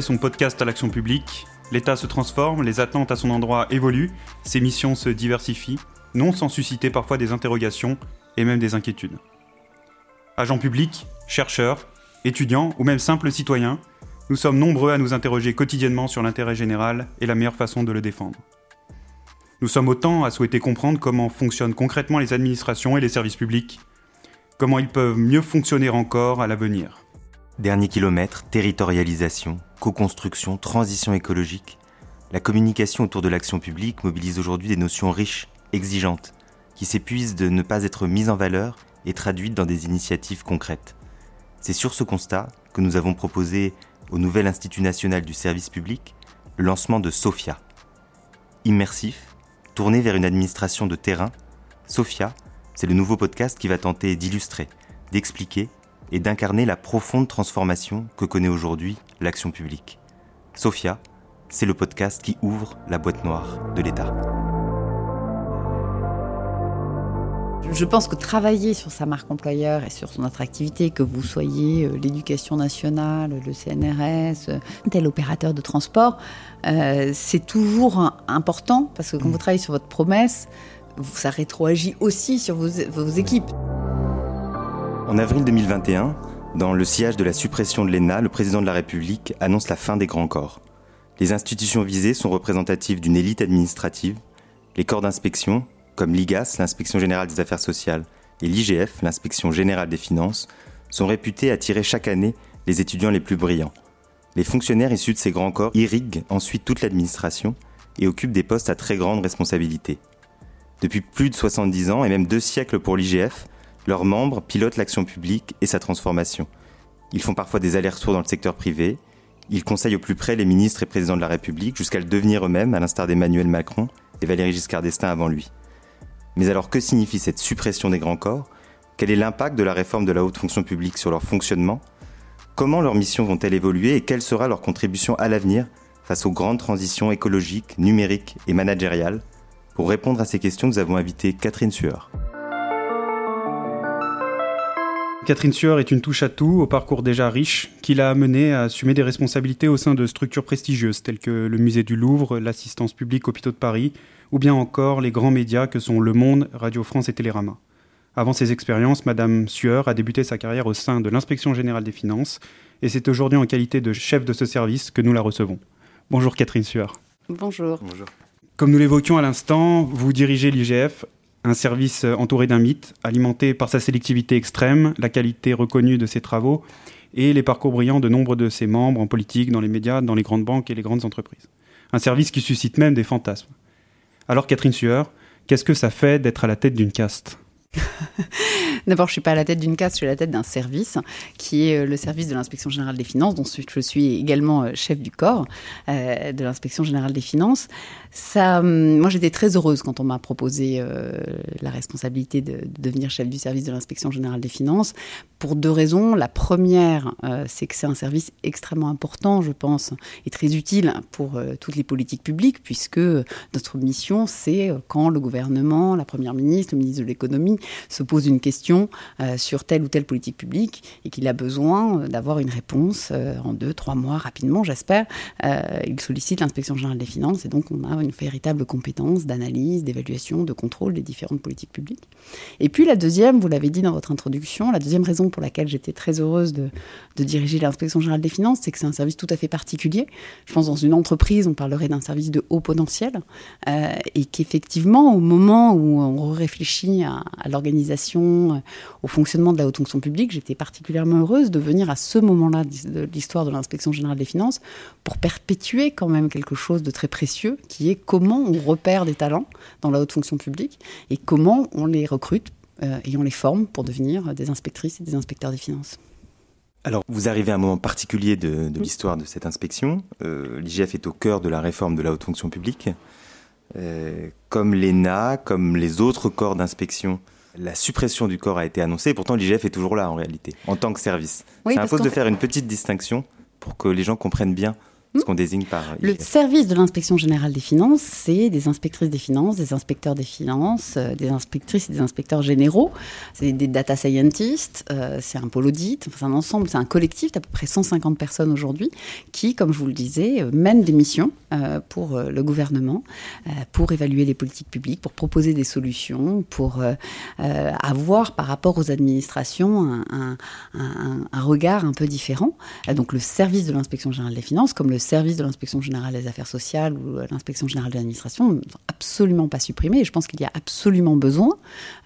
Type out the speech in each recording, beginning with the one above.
son podcast à l'action publique. L'État se transforme, les attentes à son endroit évoluent, ses missions se diversifient, non sans susciter parfois des interrogations et même des inquiétudes. Agents publics, chercheurs, étudiants ou même simples citoyens, nous sommes nombreux à nous interroger quotidiennement sur l'intérêt général et la meilleure façon de le défendre. Nous sommes autant à souhaiter comprendre comment fonctionnent concrètement les administrations et les services publics, comment ils peuvent mieux fonctionner encore à l'avenir. Dernier kilomètre, territorialisation, co-construction, transition écologique. La communication autour de l'action publique mobilise aujourd'hui des notions riches, exigeantes, qui s'épuisent de ne pas être mises en valeur et traduites dans des initiatives concrètes. C'est sur ce constat que nous avons proposé au nouvel Institut national du service public le lancement de SOFIA. Immersif, tourné vers une administration de terrain, SOFIA, c'est le nouveau podcast qui va tenter d'illustrer, d'expliquer et d'incarner la profonde transformation que connaît aujourd'hui l'action publique. Sophia, c'est le podcast qui ouvre la boîte noire de l'État. Je pense que travailler sur sa marque employeur et sur son attractivité, que vous soyez euh, l'éducation nationale, le CNRS, euh, tel opérateur de transport, euh, c'est toujours important parce que quand vous travaillez sur votre promesse, ça rétroagit aussi sur vos, vos équipes. En avril 2021, dans le sillage de la suppression de l'ENA, le président de la République annonce la fin des grands corps. Les institutions visées sont représentatives d'une élite administrative. Les corps d'inspection, comme l'IGAS, l'inspection générale des affaires sociales, et l'IGF, l'inspection générale des finances, sont réputés attirer chaque année les étudiants les plus brillants. Les fonctionnaires issus de ces grands corps irriguent ensuite toute l'administration et occupent des postes à très grande responsabilité. Depuis plus de 70 ans et même deux siècles pour l'IGF, leurs membres pilotent l'action publique et sa transformation. Ils font parfois des allers-retours dans le secteur privé. Ils conseillent au plus près les ministres et présidents de la République jusqu'à le devenir eux-mêmes, à l'instar d'Emmanuel Macron et Valéry Giscard d'Estaing avant lui. Mais alors que signifie cette suppression des grands corps? Quel est l'impact de la réforme de la haute fonction publique sur leur fonctionnement? Comment leurs missions vont-elles évoluer et quelle sera leur contribution à l'avenir face aux grandes transitions écologiques, numériques et managériales? Pour répondre à ces questions, nous avons invité Catherine Sueur. Catherine Sueur est une touche à tout, au parcours déjà riche, qui l'a amenée à assumer des responsabilités au sein de structures prestigieuses telles que le musée du Louvre, l'assistance publique Hôpitaux de Paris, ou bien encore les grands médias que sont Le Monde, Radio France et Télérama. Avant ces expériences, Madame Sueur a débuté sa carrière au sein de l'Inspection générale des finances, et c'est aujourd'hui en qualité de chef de ce service que nous la recevons. Bonjour Catherine Sueur. Bonjour. Bonjour. Comme nous l'évoquions à l'instant, vous dirigez l'IGF, un service euh, entouré d'un mythe, alimenté par sa sélectivité extrême, la qualité reconnue de ses travaux et les parcours brillants de nombre de ses membres en politique, dans les médias, dans les grandes banques et les grandes entreprises. Un service qui suscite même des fantasmes. Alors Catherine Sueur, qu'est-ce que ça fait d'être à la tête d'une caste? D'abord, je suis pas à la tête d'une caste, je suis à la tête d'un service qui est euh, le service de l'inspection générale des finances, dont je suis également euh, chef du corps euh, de l'inspection générale des finances. Ça, hum, moi, j'étais très heureuse quand on m'a proposé la responsabilité de, devenir chef du service de l'inspection générale des finances pour deux raisons. La première, c'est que c'est un service extrêmement important, je pense, et très utile pour toutes les politiques publiques, puisque notre mission, c'est quand le gouvernement, la première ministre, le ministre de l'économie se pose une question euh, sur telle ou telle politique publique et qu'il a besoin euh, d'avoir une réponse euh, en deux, trois mois rapidement, j'espère. il sollicite l'inspection générale des finances et donc on a une véritable compétence d'analyse, d'évaluation, de contrôle des différentes politiques publiques. Et puis la deuxième, vous l'avez dit dans votre introduction, la deuxième raison pour laquelle j'étais très heureuse de, de diriger l'inspection générale des finances, c'est que c'est un service tout à fait particulier. Je pense dans une entreprise, on parlerait d'un service de haut potentiel et qu'effectivement, au moment où on réfléchit à, à l'organisation, au fonctionnement de la haute fonction publique, j'étais particulièrement heureuse de venir à ce moment-là de l'histoire de l'inspection générale des finances pour perpétuer quand même quelque chose de très précieux, qui est comment on repère des talents dans la haute fonction publique et comment on les recrute euh, et on les forme pour devenir des inspectrices et des inspecteurs des finances. Alors, vous arrivez à un moment particulier de, l'histoire de cette inspection. Euh, L'IGF est au cœur de la réforme de la haute fonction publique. Euh, comme l'ENA, comme les autres corps d'inspection la suppression du corps a été annoncée, pourtant l'IGF est toujours là en réalité, en tant que service. Oui, Ça impose de faire une petite distinction pour que les gens comprennent bien ce qu'on désigne par Le service de l'inspection générale des finances, c'est des inspectrices des finances, des inspecteurs des finances, euh, des inspectrices et des inspecteurs généraux, c'est des data scientists, euh, c'est un pôle audit, c'est un ensemble, c'est un collectif d'à peu près 150 personnes aujourd'hui qui, comme je vous le disais, euh, mènent des missions pour le gouvernement, pour évaluer les politiques publiques, pour proposer des solutions, pour avoir par rapport aux administrations un, un regard un peu différent. Donc le service de l'inspection générale des finances, comme le service de l'inspection générale des affaires sociales ou euh, l'inspection générale de l'administration ne sont absolument pas supprimés. Et je pense qu'il y a absolument besoin,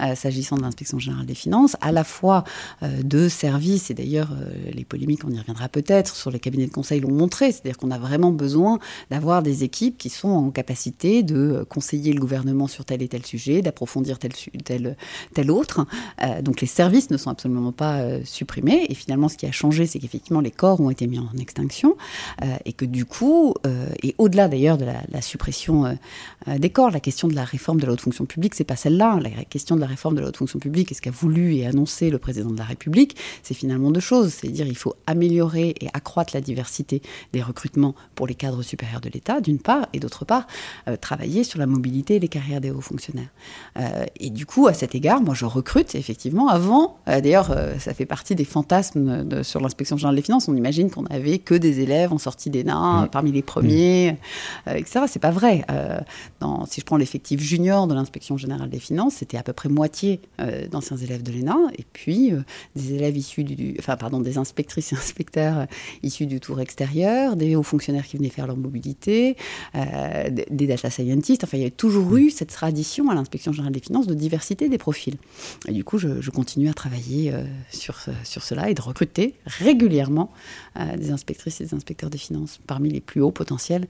euh, s'agissant de l'inspection générale des finances, à la fois euh, de services, et d'ailleurs les polémiques, on y reviendra peut-être, sur les cabinets de conseil l'ont montré, c'est-à-dire qu'on a vraiment besoin d'avoir des équipes qui sont en capacité de conseiller le gouvernement sur tel et tel sujet, d'approfondir tel, tel, tel autre. donc les services ne sont absolument pas supprimés. Et finalement, ce qui a changé, c'est qu'effectivement, les corps ont été mis en extinction et que du coup, euh, et au-delà d'ailleurs de la, suppression euh, euh, des corps, la question de la réforme de la haute fonction publique, c'est pas celle-là. La question de la réforme de la haute fonction publique, et ce qu'a voulu et annoncé le président de la République, c'est finalement deux choses. C'est à dire il faut améliorer et accroître la diversité des recrutements pour les cadres supérieurs de l'État, d'une part, et d'autre part, travailler sur la mobilité et les carrières des hauts fonctionnaires. et du coup, à cet égard, moi, je recrute effectivement. Avant, d'ailleurs, ça fait partie des fantasmes sur l'inspection générale des finances. On imagine qu'on avait que des élèves en sortie d'ENA Mmh. parmi les premiers, mmh. euh, etc. C'est pas vrai. Euh, dans, si je prends l'effectif junior de l'inspection générale des finances, c'était à peu près moitié euh, d'anciens élèves de l'ENA, et puis des élèves issus du, enfin pardon, des inspectrices et inspecteurs issus du tour extérieur, des hauts fonctionnaires qui venaient faire leur mobilité, des data scientists. Enfin, il y avait toujours eu cette tradition à l'inspection générale des finances de diversité des profils. Et du coup, je, je continue à travailler sur, sur cela et de recruter régulièrement des inspectrices et des inspecteurs des finances parmi les plus hauts potentiels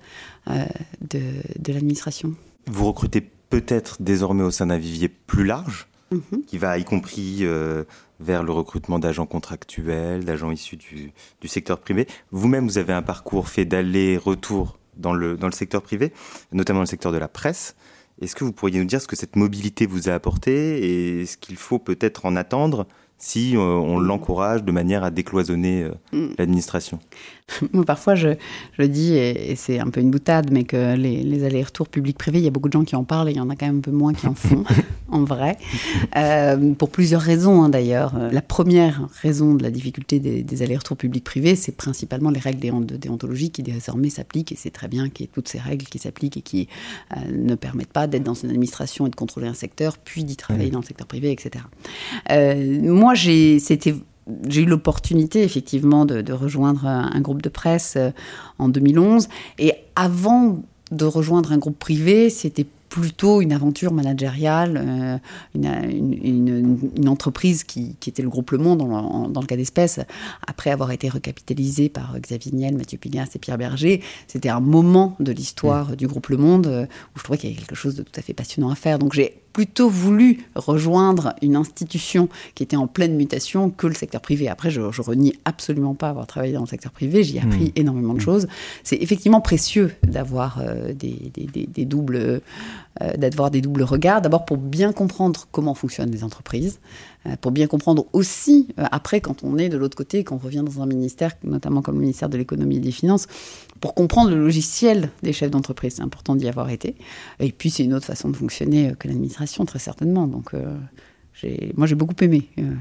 euh, de, de l'administration. Vous recrutez peut-être désormais au sein d'un vivier plus large, mhm. qui va y compris euh, vers le recrutement d'agents contractuels, d'agents issus du, du, secteur privé. Vous-même, vous avez un parcours fait d'aller-retour dans le, dans le secteur privé, notamment dans le secteur de la presse. Est-ce que vous pourriez nous dire ce que cette mobilité vous a apporté et ce qu'il faut peut-être en attendre si euh, on l'encourage de manière à décloisonner mm. l'administration Moi, parfois, je, je dis, et, c'est un peu une boutade, mais que les, allers-retours public-privé, il y a beaucoup de gens qui en parlent et il y en a quand même un peu moins qui en font, en vrai. Euh, pour plusieurs raisons, hein, d'ailleurs. La première raison de la difficulté des, allers-retours public-privé, c'est principalement les règles de déontologie qui désormais s'appliquent, et c'est très bien qu'il y ait toutes ces règles qui s'appliquent et qui euh, ne permettent pas d'être dans une administration et de contrôler un secteur, puis d'y travailler dans le secteur privé, etc. Euh, moi, j'ai, c'était j'ai eu l'opportunité effectivement de, rejoindre un groupe de presse euh, en 2011. Et avant de rejoindre un groupe privé, c'était plutôt une aventure managériale, euh, une, entreprise qui, était le groupe Le Monde dans, le cas d'espèce, après avoir été recapitalisée par Xavier Niel, Mathieu Pigas et Pierre Berger. C'était un moment de l'histoire mmh. du groupe Le Monde euh, où je trouvais qu'il y avait quelque chose de tout à fait passionnant à faire. Donc j'ai plutôt voulu rejoindre une institution qui était en pleine mutation que le secteur privé. Après, je, je renie absolument pas avoir travaillé dans le secteur privé. J'y ai appris mmh. énormément de mmh. choses. C'est effectivement précieux d'avoir euh, des, des, doubles, euh, d'avoir des doubles regards. D'abord pour bien comprendre comment fonctionnent les entreprises, euh, pour bien comprendre aussi après quand on est de l'autre côté, quand on revient dans un ministère, notamment comme le ministère de l'économie et des finances, pour comprendre le logiciel des chefs d'entreprise. C'est important d'y avoir été. Et puis, c'est une autre façon de fonctionner que l'administration, très certainement. Donc, euh, moi, j'ai beaucoup aimé. Euh,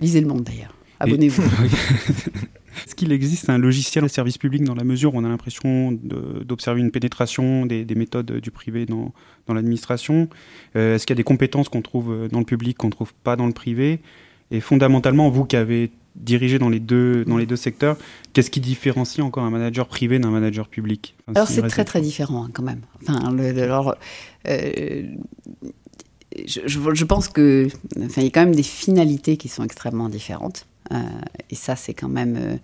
lisez le monde, d'ailleurs. Abonnez-vous. Est-ce qu'il existe un logiciel de service public dans la mesure où on a l'impression d'observer une pénétration des, méthodes du privé dans, dans l'administration? Euh, Est-ce qu'il y a des compétences qu'on trouve dans le public qu'on ne trouve pas dans le privé? Et fondamentalement, vous qui avez dirigé dans les deux, dans les deux secteurs, qu'est-ce qui différencie encore un manager privé d'un manager public? Alors c'est très très différent hein, quand même. Enfin, le, alors, euh, je, je, pense que, enfin, il y a quand même des finalités qui sont extrêmement différentes. Euh, et ça, c'est quand même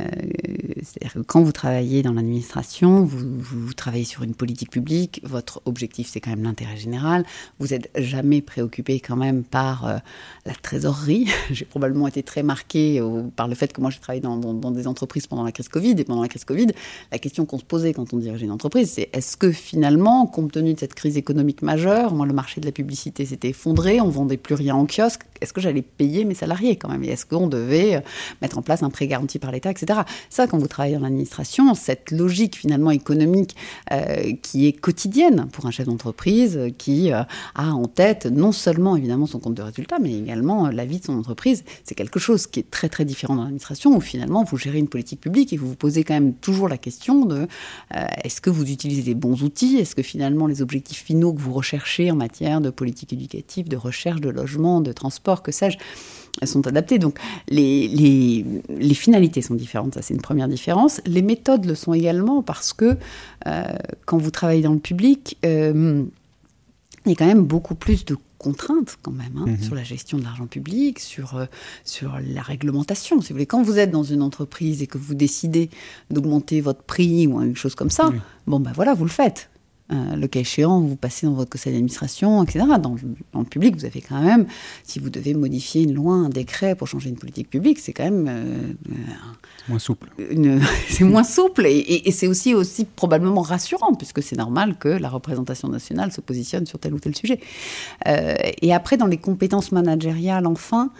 euh, euh, c'est-à-dire que quand vous travaillez dans l'administration, vous, travaillez sur une politique publique, votre objectif c'est quand même l'intérêt général, vous n'êtes jamais préoccupé quand même par euh, la trésorerie. j'ai probablement été très marqué par le fait que moi j'ai travaillé dans, des entreprises pendant la crise Covid, et pendant la crise Covid, la question qu'on se posait quand on dirigeait une entreprise, c'est est-ce que finalement, compte tenu de cette crise économique majeure, moi le marché de la publicité s'était effondré, on vendait plus rien en kiosque, est-ce que j'allais payer mes salariés quand même, et est-ce qu'on devait mettre en place un prêt garanti par l'État, Ça, quand vous travaillez en administration, cette logique finalement économique euh, qui est quotidienne pour un chef d'entreprise qui euh, a en tête non seulement évidemment son compte de résultat, mais également la vie de son entreprise, c'est quelque chose qui est très très différent dans l'administration où finalement vous gérez une politique publique et vous vous posez quand même toujours la question de est-ce que vous utilisez les bons outils, est-ce que finalement les objectifs finaux que vous recherchez en matière de politique éducative, de recherche, de logement, de transport, que sais-je, elles sont adaptées. Donc les, les, finalités sont différentes, ça c'est une première différence. Les méthodes le sont également parce que euh, quand vous travaillez dans le public, euh, il y a quand même beaucoup plus de contraintes quand même hein, mhm. sur la gestion de l'argent public, sur, euh, sur la réglementation. Si vous voulez, quand vous êtes dans une entreprise et que vous décidez d'augmenter votre prix ou quelque chose comme ça, bon ben voilà, vous le faites. Euh, le cas échéant, vous passez dans votre conseil d'administration, etc. Dans le, public, vous avez quand même, si vous devez modifier une loi, un décret pour changer une politique publique, c'est quand même euh, moins souple. c'est moins souple et, c'est aussi aussi probablement rassurant puisque c'est normal que la représentation nationale se positionne sur tel ou tel sujet. Euh, et après, dans les compétences managériales, enfin.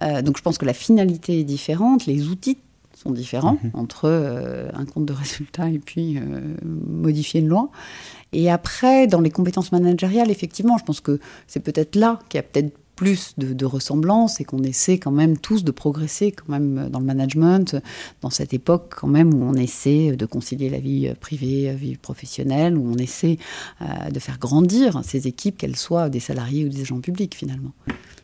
donc je pense que la finalité est différente, les outils sont différents mhm. entre un compte de résultat et puis modifier une loi. Et après, dans les compétences managériales, effectivement, je pense que c'est peut-être là qu'il y a peut-être plus de, de ressemblance et qu'on essaie quand même tous de progresser quand même dans le management, dans cette époque quand même où on essaie de concilier la vie privée, la vie professionnelle, où on essaie euh, de faire grandir ces équipes, qu'elles soient des salariés ou des agents publics finalement.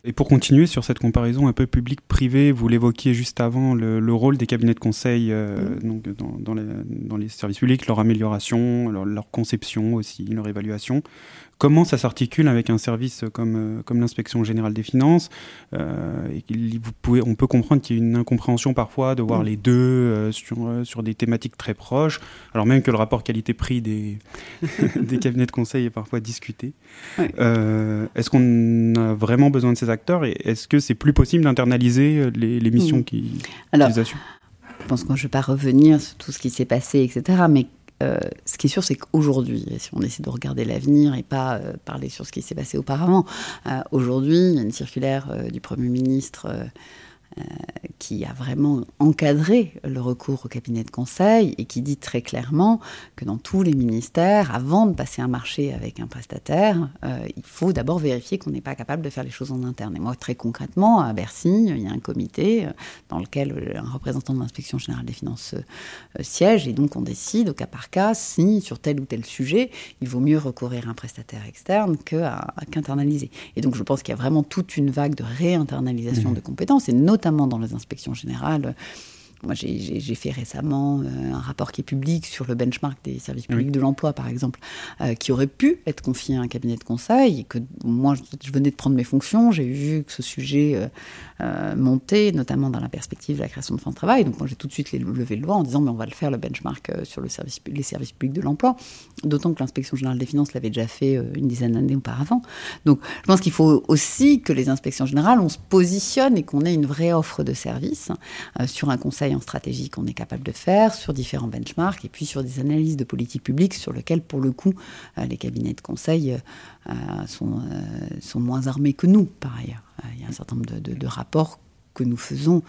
Et pour continuer sur cette comparaison un peu public-privé, vous l'évoquiez juste avant, le, rôle des cabinets de conseil euh, mm. donc dans, dans, les, dans, les, services publics, leur amélioration, leur, leur conception aussi, leur évaluation. Comment ça s'articule avec un service comme, euh, comme l'inspection générale des finances euh, et vous pouvez, On peut comprendre qu'il y a une incompréhension parfois de voir mm. les deux euh, sur, sur des thématiques très proches, alors même que le rapport qualité-prix des, des cabinets de conseil est parfois discuté. est-ce qu'on a vraiment besoin de ces acteurs et est-ce que c'est plus possible d'internaliser les, les, missions mm. qui, alors, assurent je pense je ne vais pas revenir sur tout ce qui s'est passé, etc. Mais euh, ce qui est sûr, c'est qu'aujourd'hui, si on essaie de regarder l'avenir et pas euh, parler sur ce qui s'est passé auparavant, euh, aujourd'hui, il y a une circulaire du Premier ministre qui a vraiment encadré le recours au cabinet de conseil et qui dit très clairement que dans tous les ministères, avant de passer un marché avec un prestataire, euh, il faut d'abord vérifier qu'on n'est pas capable de faire les choses en interne. Et moi, très concrètement, à Bercy, il y a un comité euh, dans lequel un représentant de l'inspection générale des finances siège et donc on décide au cas par cas si sur tel ou tel sujet, il vaut mieux recourir à un prestataire externe qu'internaliser. et donc je pense qu'il y a vraiment toute une vague de réinternalisation mmh. de compétences et notamment notamment dans les inspections générales, moi, j'ai fait récemment euh, un rapport qui est public sur le benchmark des services publics de l'emploi, par exemple, euh, qui aurait pu être confié à un cabinet de conseil. Et que moi, je venais de prendre mes fonctions, j'ai vu que ce sujet euh, montait, notamment dans la perspective de la création de fonds de travail. Donc, moi, j'ai tout de suite levé le doigt en disant, mais on va le faire, le benchmark sur le service, les services publics de l'emploi. D'autant que l'inspection générale des finances l'avait déjà fait une dizaine d'années auparavant. Donc, je pense qu'il faut aussi que les inspections générales, on se positionne et qu'on ait une vraie offre de services sur un conseil en stratégie qu'on est capable de faire sur différents benchmarks et puis sur des analyses de politique publique sur lesquelles, pour le coup, euh, les cabinets de conseil euh, sont, euh, sont moins armés que nous, par ailleurs. Il y a un certain nombre de, rapports que nous faisons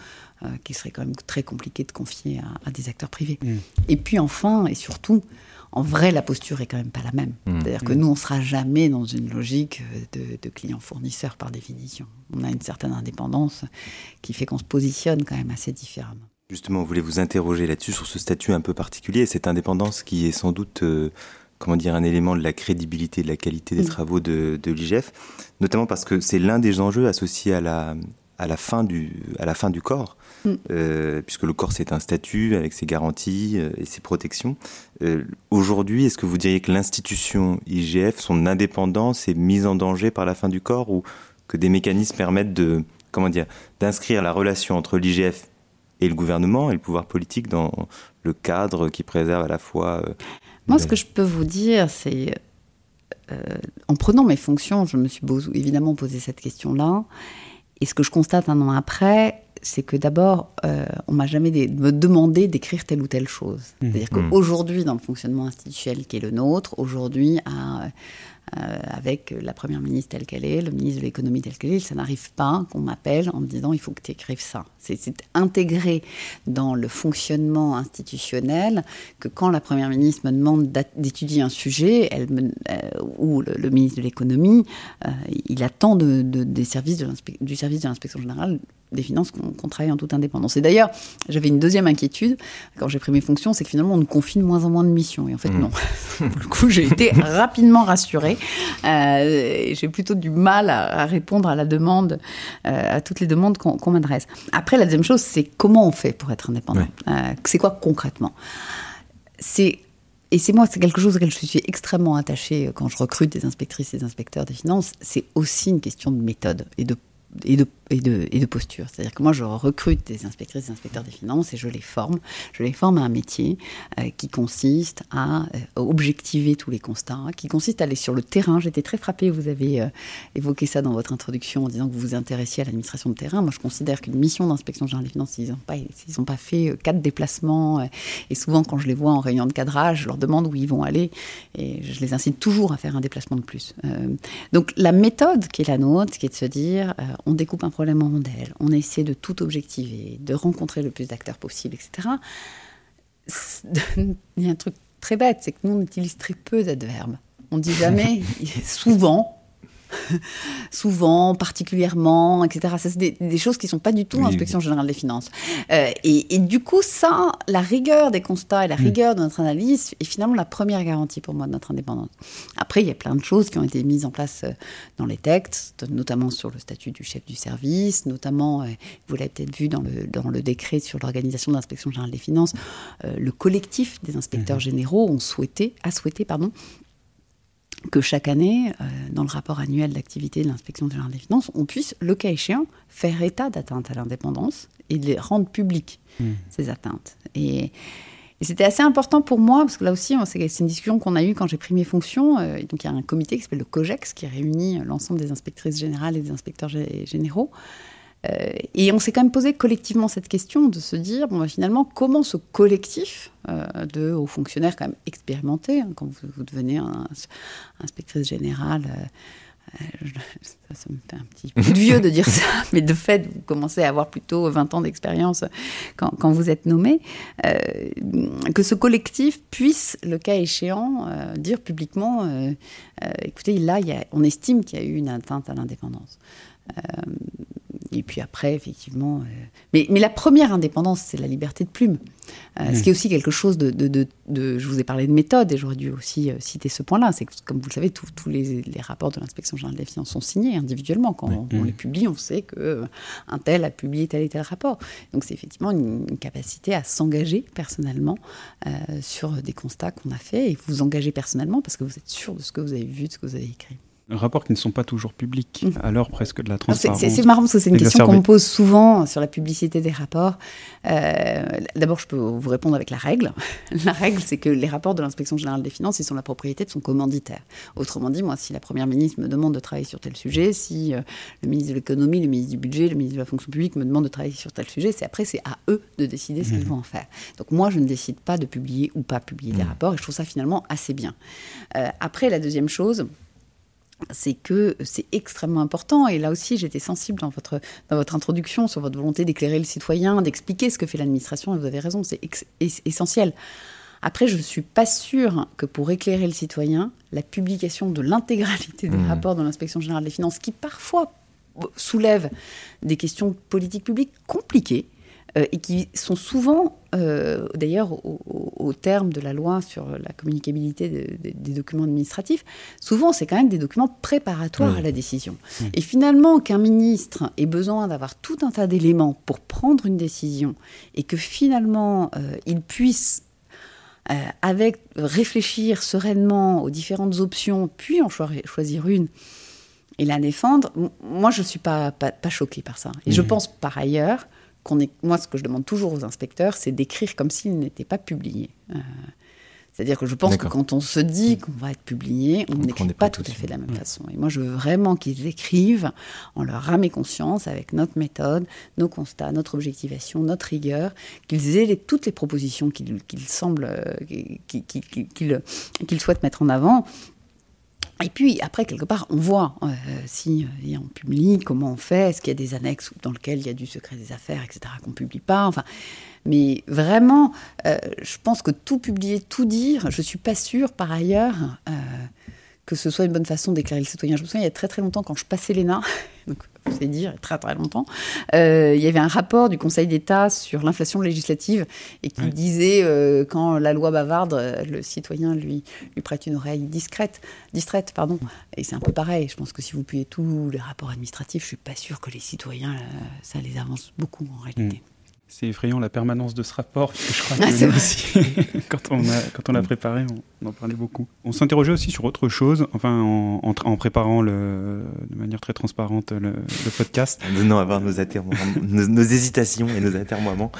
qui seraient quand même très compliqués de confier à, des acteurs privés. Mmh. Et puis enfin, et surtout, en vrai, la posture est quand même pas la même. Mmh. C'est-à-dire que mmh. nous, on sera jamais dans une logique de, de client-fournisseur par définition. On a une certaine indépendance qui fait qu'on se positionne quand même assez différemment. Justement, on voulait vous interroger là-dessus sur ce statut un peu particulier, cette indépendance qui est sans doute, euh, comment dire, un élément de la crédibilité, de la qualité des mm. travaux de, l'IGF, notamment parce que c'est l'un des enjeux associés à la, à la fin du, à la fin du corps, mm. euh, puisque le corps c'est un statut avec ses garanties euh, et ses protections. Aujourd'hui, est-ce que vous diriez que l'institution IGF, son indépendance est mise en danger par la fin du corps ou que des mécanismes permettent de, comment dire, d'inscrire la relation entre l'IGF et le gouvernement et le pouvoir politique dans le cadre qui préserve à la fois. Euh, Moi, ce que je peux vous dire, c'est. Euh, en prenant mes fonctions, je me suis évidemment posé cette question-là. Et ce que je constate un an après, c'est que d'abord, euh, on m'a jamais me demandé d'écrire telle ou telle chose. Mmh. C'est-à-dire mmh. qu'aujourd'hui, dans le fonctionnement institutionnel qui est le nôtre, aujourd'hui, à euh, avec la première ministre telle qu'elle est, le ministre de l'économie tel qu'elle est. Ça n'arrive pas qu'on m'appelle en me disant il faut que tu écrives ça. C'est intégré dans le fonctionnement institutionnel que quand la première ministre me demande d'étudier un sujet, elle euh, ou le, ministre de l'économie, euh, il attend de, des services du service de l'inspection générale des finances qu'on travaille en toute indépendance. Et d'ailleurs, j'avais une deuxième inquiétude quand j'ai pris mes fonctions, c'est que finalement on nous confie de moins en moins de missions. Et en fait, mmh. non. Pour le coup, j'ai été rapidement rassurée. Euh, j'ai plutôt du mal à, répondre à la demande, euh, à toutes les demandes qu'on m'adresse. Après, la deuxième chose, c'est comment on fait pour être indépendant. Euh, c'est quoi concrètement? C'est et c'est moi, c'est quelque chose auquel je suis extrêmement attachée quand je recrute des inspectrices et des inspecteurs des finances. C'est aussi une question de méthode et de et de, et de, posture. C'est-à-dire que moi, je recrute des inspectrices et inspecteurs des finances et je les forme. Je les forme à un métier euh, qui consiste à euh, objectiver tous les constats, qui consiste à aller sur le terrain. J'étais très frappée, vous avez euh, évoqué ça dans votre introduction en disant que vous vous intéressiez à l'administration de terrain. Moi, je considère qu'une mission d'inspection générale des finances, ils n'ont pas, pas fait quatre déplacements. et souvent, quand je les vois en réunion de cadrage, je leur demande où ils vont aller et je les incite toujours à faire un déplacement de plus. donc, la méthode qui est la nôtre, qui est de se dire on découpe un problème en on essaie de tout objectiver, de rencontrer le plus d'acteurs possible, etc. Il y a un truc très bête, c'est que nous, on utilise très peu d'adverbes. On dit jamais, souvent, souvent, particulièrement, etc. C'est des, choses qui ne sont pas du tout oui, l'inspection générale des finances. Euh, et, du coup, ça, la rigueur des constats et la mm. rigueur de notre analyse est finalement la première garantie pour moi de notre indépendance. Après, il y a plein de choses qui ont été mises en place euh, dans les textes, notamment sur le statut du chef du service, notamment, euh, vous l'avez peut-être vu dans le, dans le décret sur l'organisation de l'inspection générale des finances, le collectif des inspecteurs mm-hmm. généraux ont souhaité, a souhaité pardon, que chaque année, euh, dans le rapport annuel d'activité de l'inspection générale des finances, on puisse, le cas échéant, faire état d'atteintes à l'indépendance et les rendre publiques, hmm. ces atteintes. Et, c'était assez important pour moi, parce que là aussi, c'est une discussion qu'on a eue quand j'ai pris mes fonctions. Euh, donc il y a un comité qui s'appelle le COGEX, qui réunit l'ensemble des inspectrices générales et des inspecteurs généraux. Euh, et on s'est quand même posé collectivement cette question de se dire, bon, bah, finalement, comment ce collectif euh, de hauts fonctionnaires quand même expérimentés, hein, quand vous, devenez un, inspectrice générale, euh, ça, me fait un petit peu vieux de dire ça, mais de fait, vous commencez à avoir plutôt 20 ans d'expérience quand, quand, vous êtes nommé, que ce collectif puisse, le cas échéant, dire publiquement, écoutez, là, y a, on estime qu'il y a eu une atteinte à l'indépendance. Et puis après, effectivement. Euh, mais, mais, la première indépendance, c'est la liberté de plume. Euh, ce qui est aussi quelque chose de, de, de, Je vous ai parlé de méthode et j'aurais dû aussi euh, citer ce point-là. C'est que, comme vous le savez, tous les, les, rapports de l'inspection générale des finances sont signés individuellement. Quand on, les publie, on sait qu'un tel a publié tel et tel rapport. Donc c'est effectivement une, capacité à s'engager personnellement sur des constats qu'on a faits et vous engager personnellement parce que vous êtes sûr de ce que vous avez vu, de ce que vous avez écrit rapports qui ne sont pas toujours publics, mmh. à l'heure presque de la transparence. C'est marrant parce que c'est une question qu'on me pose souvent sur la publicité des rapports. Euh, d'abord, je peux vous répondre avec la règle. la règle, c'est que les rapports de l'inspection générale des finances, ils sont la propriété de son commanditaire. Autrement dit, moi, si la première ministre me demande de travailler sur tel sujet, si euh, le ministre de l'économie, le ministre du budget, le ministre de la fonction publique me demandent de travailler sur tel sujet, c'est après, c'est à eux de décider ce qu'ils mmh. vont en faire. Donc moi, je ne décide pas de publier ou pas publier des mmh. rapports, et je trouve ça finalement assez bien. Euh, après, la deuxième chose, c'est que c'est extrêmement important. Et là aussi, j'étais sensible dans votre, dans votre introduction sur votre volonté d'éclairer le citoyen, d'expliquer ce que fait l'administration. Et vous avez raison, c'est essentiel. Après, je ne suis pas sûre que pour éclairer le citoyen, la publication de l'intégralité des mmh. rapports de l'inspection générale des finances, qui parfois soulèvent des questions politiques publiques compliquées, euh, et qui sont souvent, euh, d'ailleurs, au, terme de la loi sur la communicabilité des documents administratifs, souvent c'est quand même des documents préparatoires à la décision. Et finalement, qu'un ministre ait besoin d'avoir tout un tas d'éléments pour prendre une décision et que finalement euh, il puisse avec réfléchir sereinement aux différentes options, puis en choisir une et la défendre, moi je ne suis pas, pas, pas choquée par ça. Et je pense par ailleurs moi, ce que je demande toujours aux inspecteurs, c'est d'écrire comme s'il n'était pas publié. Euh, C'est-à-dire que je pense que quand on se dit qu'on va être publié, on n'écrit pas tout à fait de la même façon. Et moi, je veux vraiment qu'ils écrivent en leur âme et conscience, avec notre méthode, nos constats, notre objectivation, notre rigueur, qu'ils aient toutes les propositions qu'ils semblent, euh, qu'ils souhaitent mettre en avant et puis après, quelque part, on voit euh, si euh, on publie, comment on fait, est-ce qu'il y a des annexes dans lesquelles il y a du secret des affaires, etc., qu'on ne publie pas. Enfin, mais vraiment, euh, je pense que tout publier, tout dire, je ne suis pas sûre, par ailleurs, que ce soit une bonne façon d'éclairer le citoyen. Je me souviens, il y a très très longtemps, quand je passais l'ENA, donc c'est dire très très longtemps, euh, il y avait un rapport du Conseil d'État sur l'inflation législative et qui disait euh, quand la loi bavarde, euh, le citoyen lui, lui prête une oreille discrète, distraite. Pardon. Et c'est un peu pareil. Je pense que si vous publiez tous les rapports administratifs, je suis pas sûre que les citoyens, ça les avance beaucoup en réalité. Mm. C'est effrayant la permanence de ce rapport, je crois que ah, aussi, quand on a quand on l'a préparé, on, en parlait beaucoup. On s'interrogeait aussi sur autre chose, enfin en, en, préparant le, de manière très transparente le, podcast. Non, avoir nos, nos, nos, hésitations et nos atermoiements.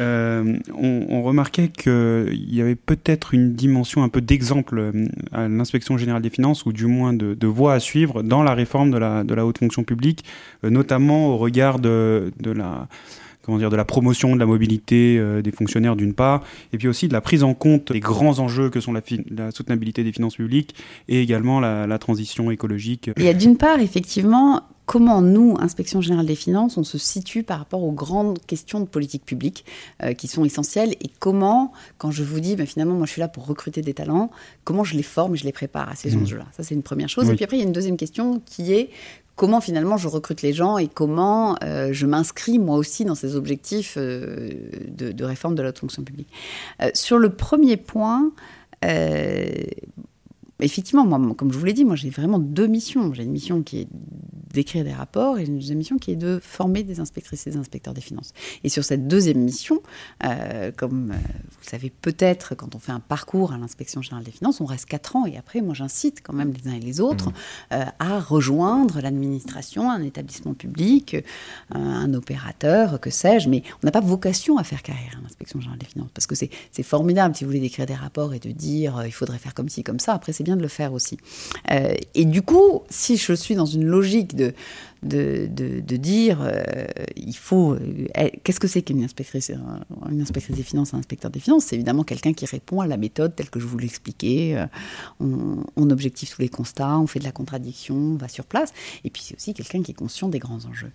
Euh, on, on, remarquait qu'il y avait peut-être une dimension un peu d'exemple euh, à l'inspection générale des finances, ou du moins de, de voie à suivre dans la réforme de la, de la haute fonction publique, euh, notamment au regard de, de la comment dire, de la promotion de la mobilité euh, des fonctionnaires d'une part, et puis aussi de la prise en compte des grands enjeux que sont la, la soutenabilité des finances publiques et également la, transition écologique. Il y a d'une part effectivement comment nous, Inspection générale des finances, on se situe par rapport aux grandes questions de politique publique euh, qui sont essentielles et comment, quand je vous dis, ben, finalement, moi je suis là pour recruter des talents, comment je les forme et je les prépare à ces mmh. enjeux-là. Ça, c'est une première chose. Et puis après, il y a une deuxième question qui est comment finalement je recrute les gens et comment euh, je m'inscris moi aussi dans ces objectifs euh, de, réforme de la fonction publique. Euh, sur le premier point, effectivement, moi, comme je vous l'ai dit, moi j'ai vraiment deux missions. J'ai une mission qui est d'écrire des rapports et une deuxième mission qui est de former des inspectrices et des inspecteurs des finances. Et sur cette deuxième mission, euh, comme euh, vous le savez peut-être, quand on fait un parcours à l'inspection générale des finances, on reste quatre ans et après, moi j'incite quand même les uns et les autres mmh. euh, à rejoindre l'administration, un établissement public, un opérateur, que sais-je, mais on n'a pas vocation à faire carrière à l'inspection générale des finances parce que c'est formidable si vous voulez d'écrire des rapports et de dire il faudrait faire comme ci, comme ça. Après, c'est bien de le faire aussi. et du coup, si je suis dans une logique de de, de, dire euh, il faut. Euh, qu'est-ce que c'est qu'une inspectrice, une inspectrice des finances, un inspecteur des finances? C'est évidemment quelqu'un qui répond à la méthode telle que je vous. Euh, on, on, objective tous les constats, on fait de la contradiction, on va sur place. Et puis c'est aussi quelqu'un qui est conscient des grands enjeux.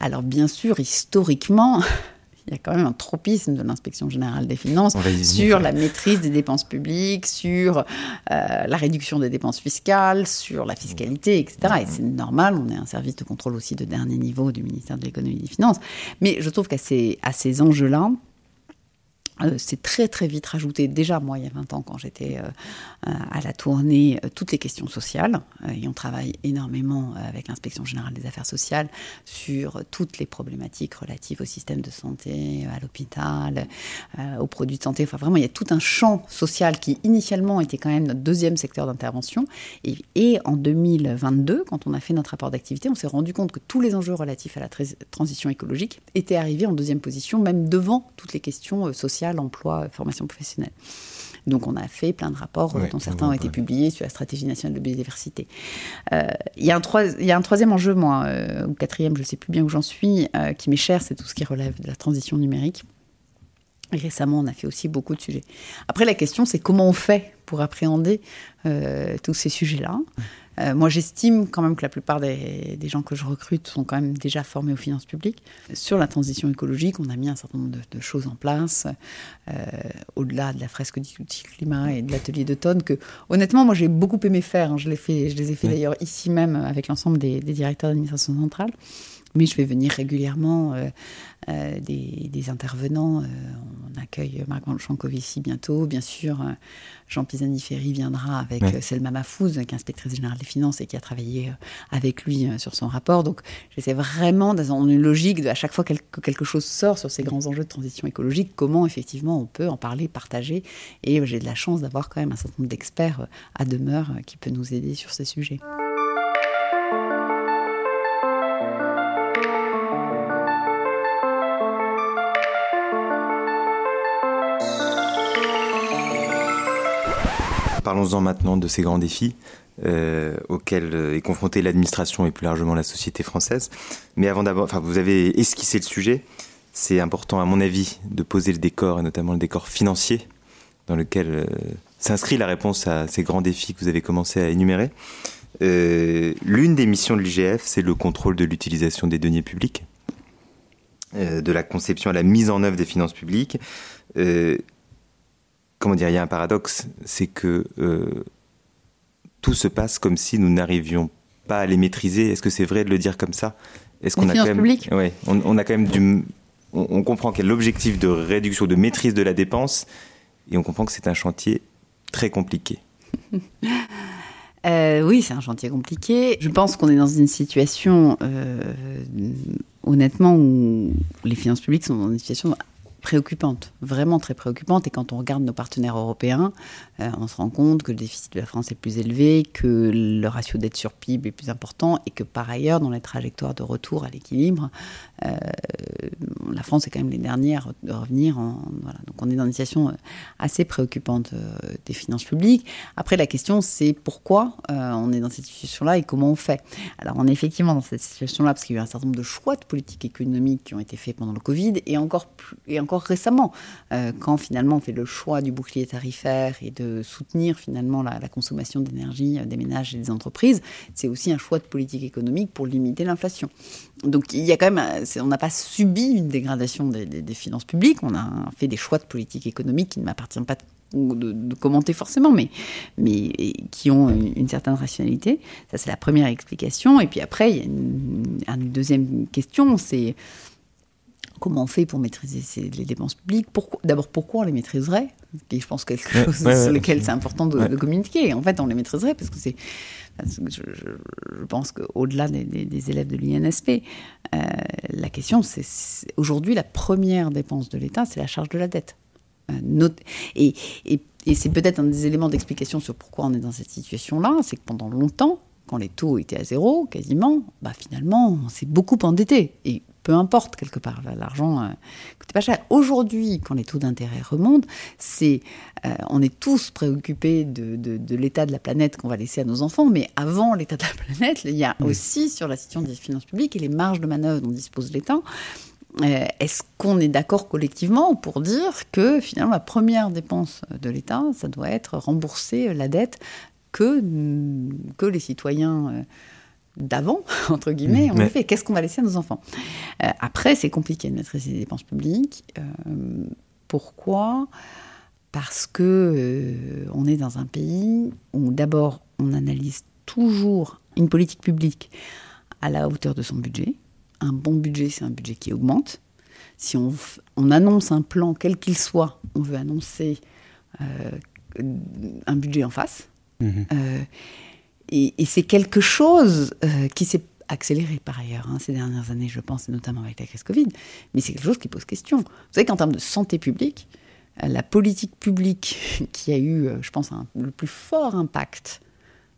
alors bien sûr, historiquement, il y a quand même un tropisme de l'inspection générale des finances sur la maîtrise des dépenses publiques, sur euh, la réduction des dépenses fiscales, sur la fiscalité, etc. Et c'est normal, on est un service de contrôle aussi de dernier niveau du ministère de l'économie et des finances. Mais je trouve qu'à ces, à ces enjeux-là, euh, c'est très très vite rajouté. Déjà, moi, il y a 20 ans, quand j'étais euh, à la tournée, euh, toutes les questions sociales. et on travaille énormément avec l'inspection générale des affaires sociales sur toutes les problématiques relatives au système de santé, à l'hôpital, aux produits de santé. Enfin, vraiment, il y a tout un champ social qui, initialement, était quand même notre deuxième secteur d'intervention. Et, en 2022, quand on a fait notre rapport d'activité, on s'est rendu compte que tous les enjeux relatifs à la transition écologique étaient arrivés en deuxième position, même devant toutes les questions sociales l'emploi, formation professionnelle. Donc on a fait plein de rapports, dont certains ont été publiés sur la stratégie nationale de biodiversité. Euh, il y, a un troisième enjeu, moi, euh, ou quatrième, je ne sais plus bien où j'en suis, euh, qui m'est cher, c'est tout ce qui relève de la transition numérique. Et récemment, on a fait aussi beaucoup de sujets. Après, la question, c'est comment on fait pour appréhender tous ces sujets-là? Euh, moi, j'estime quand même que la plupart des, gens que je recrute sont quand même déjà formés aux finances publiques. Sur la transition écologique, on a mis un certain nombre de, choses en place, euh, au-delà de la fresque du climat et de l'atelier d'automne, que honnêtement, moi, j'ai beaucoup aimé faire. Hein. Je, les fait, je les ai fait d'ailleurs ici même avec l'ensemble des, des directeurs d'administration centrale mais je vais venir régulièrement euh, euh, des, intervenants. Euh, on accueille Marc Chancovici bientôt. Bien sûr, Jean Pisani-Ferry viendra avec Selma Mafouz, qui est inspectrice générale des finances et qui a travaillé avec lui sur son rapport. Donc, j'essaie vraiment, dans une logique de à chaque fois que quelque chose sort sur ces grands enjeux de transition écologique, comment effectivement on peut en parler, partager. Et j'ai de la chance d'avoir quand même un certain nombre d'experts à demeure qui peut nous aider sur ces sujets. Parlons-en maintenant de ces grands défis. Euh, auxquels est confrontée l'administration et plus largement la société française. Mais avant d'abord, enfin, vous avez esquissé le sujet. C'est important, à mon avis, de poser le décor, et notamment le décor financier, dans lequel euh, s'inscrit la réponse à ces grands défis que vous avez commencé à énumérer. Euh, l'une des missions de l'IGF, c'est le contrôle de l'utilisation des deniers publics, de la conception à la mise en œuvre des finances publiques. Comment dire, il y a un paradoxe, c'est que tout se passe comme si nous n'arrivions pas à les maîtriser. Est-ce que c'est vrai de le dire comme ça? Est-ce qu'on a quand même, ouais, on, a quand même du, on, comprend quel est l'objectif de réduction, de maîtrise de la dépense, et on comprend que c'est un chantier très compliqué. Euh, oui, c'est un chantier compliqué. Je pense qu'on est dans une situation, euh, honnêtement, où les finances publiques sont dans une situation préoccupante, vraiment très préoccupante. Et quand on regarde nos partenaires européens, euh, on se rend compte que le déficit de la France est plus élevé, que le ratio dette sur PIB est plus important et que par ailleurs, dans les trajectoires de retour à l'équilibre, euh, la France est quand même les dernières de revenir. Donc on est dans une situation euh, assez préoccupante des finances publiques. Après, la question, c'est pourquoi on est dans cette situation-là et comment on fait? Alors on est effectivement dans cette situation-là parce qu'il y a eu un certain nombre de choix de politique économique qui ont été faits pendant le Covid et encore, plus, et encore récemment, euh, quand finalement on fait le choix du bouclier tarifaire et de soutenir finalement la, consommation d'énergie euh, des ménages et des entreprises, c'est aussi un choix de politique économique pour limiter l'inflation. Donc il y a quand même, euh, on n'a pas subi une dégradation des, finances publiques, on a fait des choix de politique économique qui ne m'appartiennent pas de, commenter forcément, mais, mais qui ont une, certaine rationalité. Ça, c'est la première explication. Et puis après, il y a une, une deuxième question, c'est comment on fait pour maîtriser les dépenses publiques D'abord, pourquoi on les maîtriserait? Et je pense quelque chose sur lequel c'est important de, communiquer. En fait, on les maîtriserait parce que c'est. Je, pense qu'au-delà des, élèves de l'INSP, euh, la question, c'est aujourd'hui la première dépense de l'État, c'est la charge de la dette. Euh, et, et c'est peut-être un des éléments d'explication sur pourquoi on est dans cette situation-là, c'est que pendant longtemps, quand les taux étaient à zéro, quasiment, bah finalement, on s'est beaucoup endetté. Et peu importe quelque part, l'argent euh, coûtait pas cher. Aujourd'hui, quand les taux d'intérêt remontent, c'est, euh, on est tous préoccupés de, l'état de la planète qu'on va laisser à nos enfants, mais avant l'état de la planète, il y a aussi sur la situation des finances publiques et les marges de manœuvre dont dispose l'État. Euh, est-ce qu'on est d'accord collectivement pour dire que finalement la première dépense de l'État, ça doit être rembourser la dette que, que les citoyens d'avant, entre guillemets, on fait. Qu'est-ce qu'on va laisser à nos enfants? Euh, Après, c'est compliqué de maîtriser les dépenses publiques. Euh, pourquoi? Parce que euh, on est dans un pays où d'abord on analyse toujours une politique publique à la hauteur de son budget. Un bon budget, c'est un budget qui augmente. Si on, on annonce un plan, quel qu'il soit, on veut annoncer un budget en face. Mmh et, c'est quelque chose euh, qui s'est accéléré par ailleurs hein, ces dernières années, je pense, notamment avec la crise Covid, mais c'est quelque chose qui pose question. Vous savez qu'en termes de santé publique, euh, la politique publique qui a eu, euh, je pense, le plus fort impact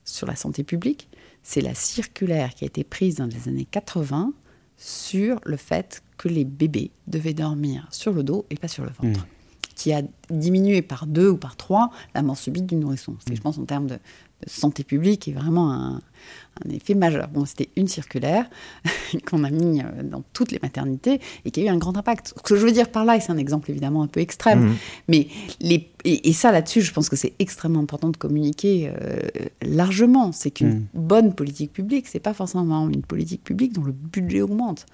sur la santé publique, c'est la circulaire qui a été prise dans les années 80 sur le fait que les bébés devaient dormir sur le dos et pas sur le ventre. Mmh. qui a diminué par deux ou par trois la mort subite du nourrisson. C'est, mmh. je pense, en termes de, santé publique est vraiment un, un effet majeur. Bon, c'était une circulaire qu'on a mis euh, dans toutes les maternités et qui a eu un grand impact. Ce que je veux dire par là, et c'est un exemple évidemment un peu extrême, mmh. mais les, et, ça là-dessus, je pense que c'est extrêmement important de communiquer euh, largement. C'est qu'une mmh. bonne politique publique, c'est pas forcément une politique publique dont le budget augmente.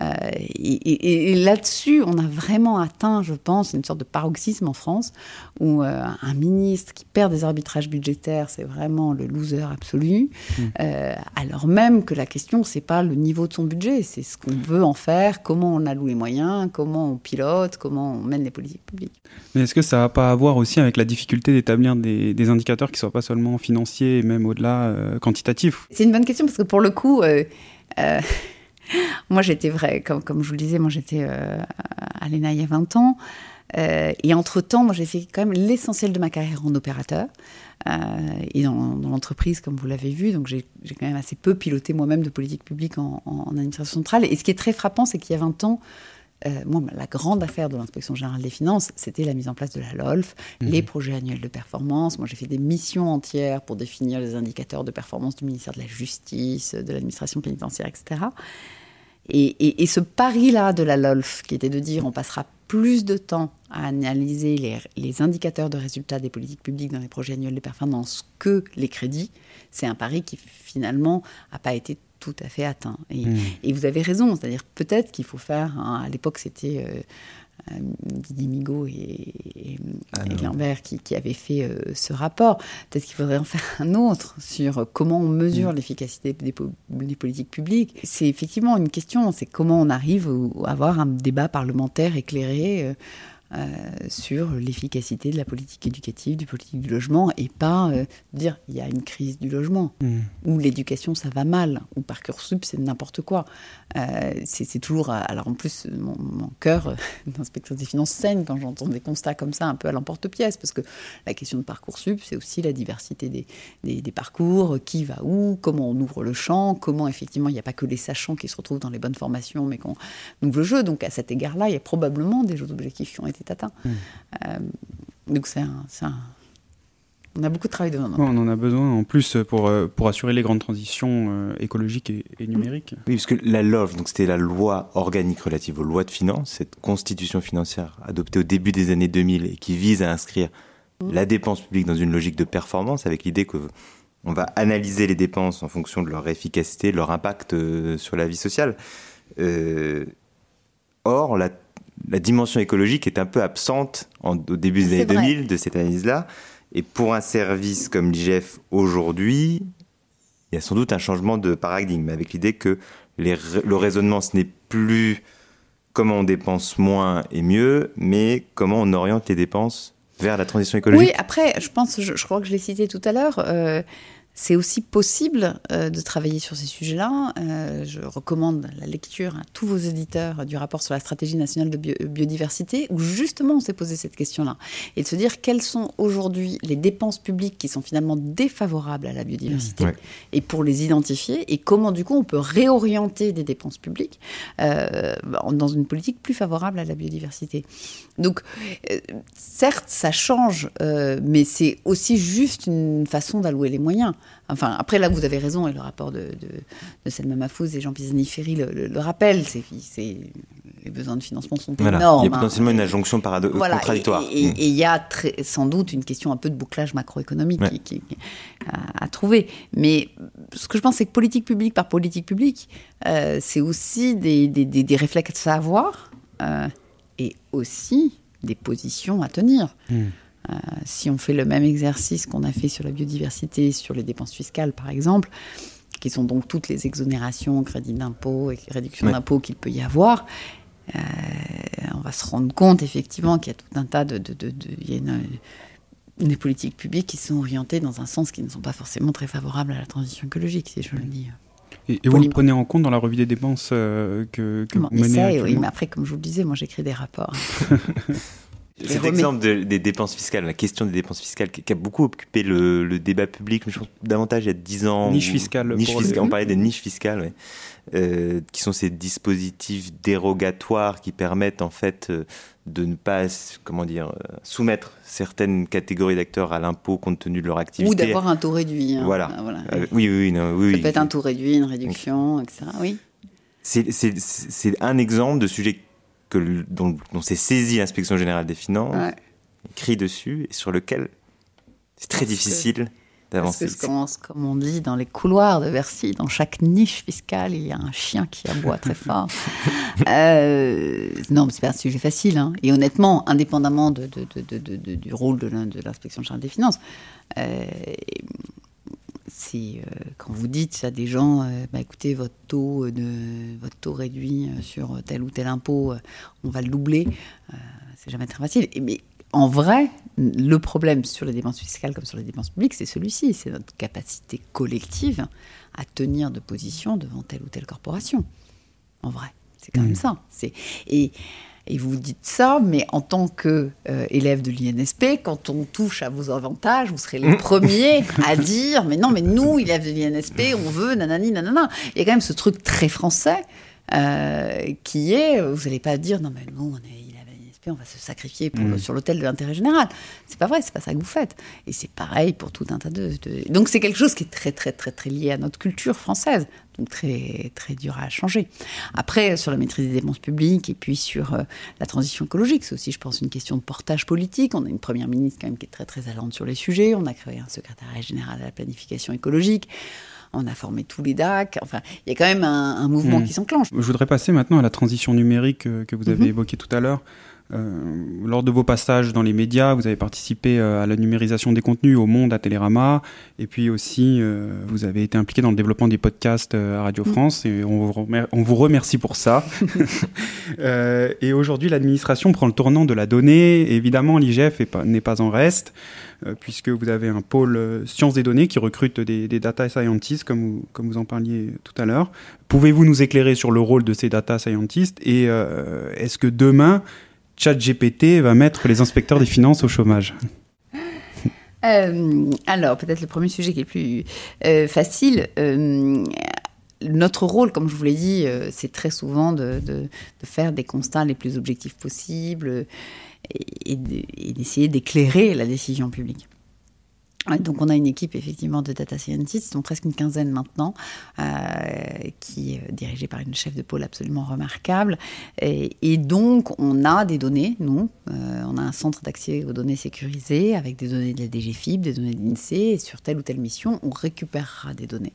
Euh, et, là-dessus, on a vraiment atteint, je pense, une sorte de paroxysme en France où un ministre qui perd des arbitrages budgétaires, c'est vraiment le loser absolu. Mmh. Euh, alors même que la question, c'est pas le niveau de son budget, c'est ce qu'on veut en faire, comment on alloue les moyens, comment on pilote, comment on mène les politiques publiques. Mais est-ce que ça n'a pas à voir aussi avec la difficulté d'établir des, indicateurs qui ne soient pas seulement financiers et même au-delà euh, quantitatifs? C'est une bonne question parce que pour le coup, euh, moi j'étais vrai, comme, comme je vous le disais, moi j'étais à l'ENA il y a 20 ans. Et entre-temps, moi j'ai fait quand même l'essentiel de ma carrière en opérateur. Euh, et dans, l'entreprise, comme vous l'avez vu. Donc j'ai quand même assez peu piloté moi-même de politique publique en, administration centrale. Et ce qui est très frappant, c'est qu'il y a 20 ans, euh, moi, la grande affaire de l'inspection générale des finances, c'était la mise en place de la LOLF, mhm. les projets annuels de performance. Moi, j'ai fait des missions entières pour définir les indicateurs de performance du ministère de la Justice, de l'administration pénitentiaire, etc. Et, ce pari-là de la LOLF, qui était de dire on passera plus de temps à analyser les, les, indicateurs de résultats des politiques publiques dans les projets annuels de performance que les crédits, c'est un pari qui finalement n'a pas été tout à fait atteint. Et, hmm. vous avez raison, c'est-à-dire peut-être qu'il faut faire, à l'époque c'était euh, Didier Migaud et, ah Lambert qui, qui, avaient fait euh, ce rapport, peut-être qu'il faudrait en faire un autre sur comment on mesure hmm. l'efficacité des, des, politiques publiques. C'est effectivement une question, c'est comment on arrive à avoir un débat parlementaire éclairé. Euh, sur l'efficacité de la politique éducative, du politique du logement, et pas euh, dire il y a une crise du logement, hmm. ou l'éducation ça va mal, ou Parcoursup c'est n'importe quoi. Euh, c'est toujours. Alors en plus, mon, cœur d'inspecteur des finances saigne quand j'entends des constats comme ça, un peu à l'emporte-pièce, parce que la question de Parcoursup, c'est aussi la diversité des, des, parcours, qui va où, comment on ouvre le champ, comment effectivement il n'y a pas que les sachants qui se retrouvent dans les bonnes formations, mais qu'on ouvre le jeu. Donc à cet égard-là, il y a probablement des jeux objectifs qui ont été atteint. Hmm. Euh, donc c'est un, On a beaucoup de travail devant nous. on en a besoin en plus pour, euh, pour assurer les grandes transitions euh, écologiques et, numériques. Oui, parce que la LOF, donc c'était la loi organique relative aux lois de finances, cette constitution financière adoptée au début des années 2000 et qui vise à inscrire hmm. la dépense publique dans une logique de performance avec l'idée que on va analyser les dépenses en fonction de leur efficacité, de leur impact sur la vie sociale. or, la la dimension écologique est un peu absente au début des années 2000 de cette analyse-là. Et pour un service comme l'IGF aujourd'hui, il y a sans doute un changement de paradigme avec l'idée que le raisonnement, ce n'est plus comment on dépense moins et mieux, mais comment on oriente les dépenses vers la transition écologique. Oui, après, je pense, je, crois que je l'ai cité tout à l'heure, euh, c'est aussi possible euh, de travailler sur ces sujets-là. Euh, je recommande la lecture à tous vos éditeurs du rapport sur la stratégie nationale de biodiversité, où justement on s'est posé cette question-là, et de se dire quelles sont aujourd'hui les dépenses publiques qui sont finalement défavorables à la biodiversité, mmh, et pour les identifier, et comment du coup on peut réorienter des dépenses publiques euh, dans une politique plus favorable à la biodiversité. Donc, certes, ça change, mais c'est aussi juste une façon d'allouer les moyens. Enfin, après, là, vous avez raison, et le rapport de, de, de Selma Mahfouz et Jean Pisani-Ferry le, le, rappelle. C'est, les besoins de financement sont énormes. Il y a potentiellement une injonction contradictoire. Et il y a sans doute une question un peu de bouclage macroéconomique qui, à, trouver. Mais ce que je pense, c'est que politique publique par politique publique, euh, c'est aussi des, des, des, réflexes à avoir euh, et aussi des positions à tenir. Hmm. Euh, si on fait le même exercice qu'on a fait sur la biodiversité, sur les dépenses fiscales par exemple, qui sont donc toutes les exonérations, crédits d'impôt et réductions d'impôts qu'il peut y avoir, euh, on va se rendre compte effectivement qu'il y a tout un tas de... il y a des politiques publiques qui sont orientées dans un sens qui ne sont pas forcément très favorables à la transition écologique, si je le dis. Et, vous le prenez en compte dans la revue des dépenses euh, que, que vous menez Oui, mais après, comme je vous le disais, moi j'écris des rapports. Cet exemple des dépenses fiscales, la question des dépenses fiscales qui, a beaucoup occupé le, débat public, mais je pense davantage il y a 10 ans. Niche fiscale. Niche fiscale on parlait des niches fiscales, euh, qui sont ces dispositifs dérogatoires qui permettent en fait euh, de ne pas comment dire, euh, soumettre certaines catégories d'acteurs à l'impôt compte tenu de leur activité. Ou d'avoir un taux réduit. Hein. Voilà. oui, oui, non, oui. Ça peut être un taux réduit, une réduction, etc. Oui. C'est un exemple de sujet dont, s'est saisie l'inspection générale des finances, écrit dessus, et sur lequel c'est très difficile d'avancer. Parce que, comme on dit dans les couloirs de Bercy, dans chaque niche fiscale, il y a un chien qui aboie très fort. euh, non, c'est pas un sujet facile. Hein. Et honnêtement, indépendamment de, du rôle de l'inspection générale des finances, euh, c'est euh, quand vous dites à des gens, euh, bah, écoutez, votre taux, de, votre taux réduit euh, sur tel ou tel impôt, on va le doubler, c'est jamais très facile. mais en vrai, le problème sur les dépenses fiscales comme sur les dépenses publiques, c'est celui-ci, c'est notre capacité collective à tenir de position devant telle ou telle corporation. En vrai, c'est quand même mmh. ça. Et et vous dites ça, mais en tant qu'élève euh, de l'INSP, quand on touche à vos avantages, vous serez les premiers à dire Mais non, mais nous, élèves de l'INSP, on veut nanani nanana. Il y a quand même ce truc très français qui est, vous n'allez pas dire, non mais nous, on est on va se sacrifier mm. sur l'autel de l'intérêt général. C'est pas vrai, c'est pas ça que vous faites. Et c'est pareil pour tout un tas de, Donc c'est quelque chose qui est très très très très lié à notre culture française, donc très très dur à changer. Après sur la maîtrise des dépenses publiques et puis sur euh, la transition écologique, c'est aussi je pense une question de portage politique. On a une première ministre quand même qui est très très allante sur les sujets. On a créé un secrétariat général à la planification écologique on a formé tous les DAC. Enfin, il y a quand même un, mouvement mm. qui s'enclenche. Je voudrais passer maintenant à la transition numérique euh, que vous avez mm-hmm. évoquée tout à l'heure. Euh, lors de vos passages dans les médias, vous avez participé euh, à la numérisation des contenus au Monde à Télérama, et puis aussi euh, vous avez été impliqué dans le développement des podcasts à Radio mm. France, et on vous, on vous remercie pour ça. et aujourd'hui, l'administration prend le tournant de la donnée. Évidemment, l'IGF n'est pas, en reste puisque vous avez un pôle sciences des données qui recrute des, data scientists, comme vous, comme vous en parliez tout à l'heure. Pouvez-vous nous éclairer sur le rôle de ces data scientists? Et est-ce que demain, ChatGPT va mettre les inspecteurs des finances au chômage euh, alors, peut-être le premier sujet qui est plus euh, facile. Euh, notre rôle, comme je vous l'ai dit, c'est très souvent de, faire des constats les plus objectifs possibles et d'essayer d'éclairer la décision publique donc on a une équipe effectivement de data scientists, sont presque une quinzaine maintenant, euh, qui est dirigée par une chef de pôle absolument remarquable. Et, donc on a des données, nous, euh, on a un centre d'accès aux données sécurisées avec des données de la DGFIP, des données de l'INSEE, et sur telle ou telle mission, on récupérera des données.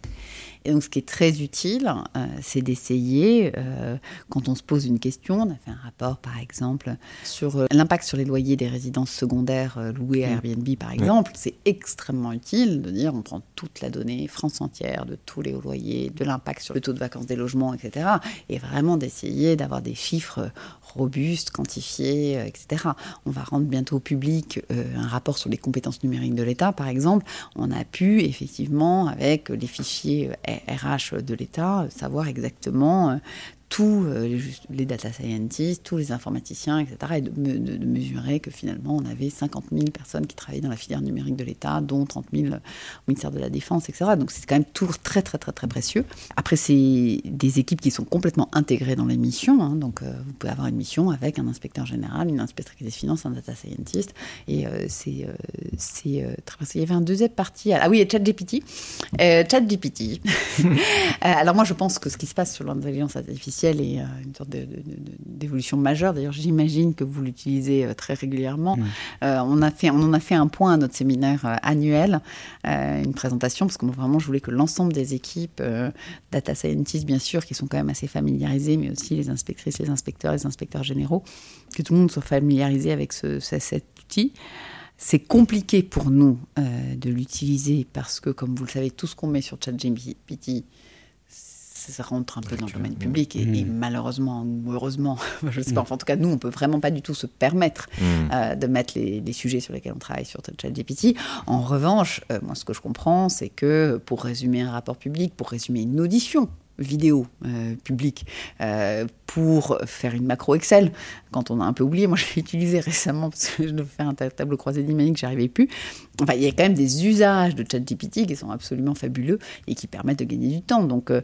Et donc, ce qui est très utile, euh, c'est d'essayer, euh, quand on se pose une question, on a fait un rapport, par exemple, sur euh, l'impact sur les loyers des résidences secondaires louées à mmh. Airbnb, par exemple. C'est extrêmement utile de dire, on prend toute la donnée, France entière, de tous les loyers, de l'impact sur le taux de vacances des logements, etc. Et vraiment d'essayer d'avoir des chiffres robustes, quantifiés, etc. On va rendre bientôt public un rapport sur les compétences numériques de l'État, par exemple. On a pu, effectivement, avec les fichiers RH de l'État, savoir exactement euh, tous euh, les data scientists, tous les informaticiens, etc., et de, mesurer que finalement on avait 50 000 personnes qui travaillaient dans la filière numérique de l'État, dont 30 000 au ministère de la Défense, etc. Donc c'est quand même toujours très très très très précieux. Après c'est des équipes qui sont complètement intégrées dans les missions, hein. donc euh, vous pouvez avoir une mission avec un inspecteur général, une inspectrice des finances, un data scientist, et euh, c'est très. Il y avait un deuxième partie, ah oui, ChatGPT, ChatGPT. alors moi je pense que ce qui se passe sur l'intelligence artificielle et euh, une sorte d'évolution majeure. D'ailleurs, j'imagine que vous l'utilisez euh, très régulièrement. Euh, on, a fait, on en a fait un point à notre séminaire annuel, une présentation, parce que vraiment, je voulais que l'ensemble des équipes, data scientists bien sûr, qui sont quand même assez familiarisés, mais aussi les inspectrices, les inspecteurs, les inspecteurs généraux, que tout le monde soit familiarisé avec ce, cet outil. C'est compliqué pour nous de l'utiliser parce que, comme vous le savez, tout ce qu'on met sur ChatGPT, ça rentre un peu dans le domaine public et, mm. malheureusement ou heureusement, je ne sais pas, mm. en tout cas nous on peut vraiment pas du tout se permettre mm. euh, de mettre les, sujets sur lesquels on travaille sur ChatGPT. En revanche, euh, moi ce que je comprends c'est que pour résumer un rapport public, pour résumer une audition, vidéo euh, publique euh, pour faire une macro Excel quand on a un peu oublié. Moi, je l'ai utilisé récemment parce que je devais faire un tableau croisé dynamique, j'arrivais plus. Enfin, il y a quand même des usages de ChatGPT qui sont absolument fabuleux et qui permettent de gagner du temps. Donc, euh,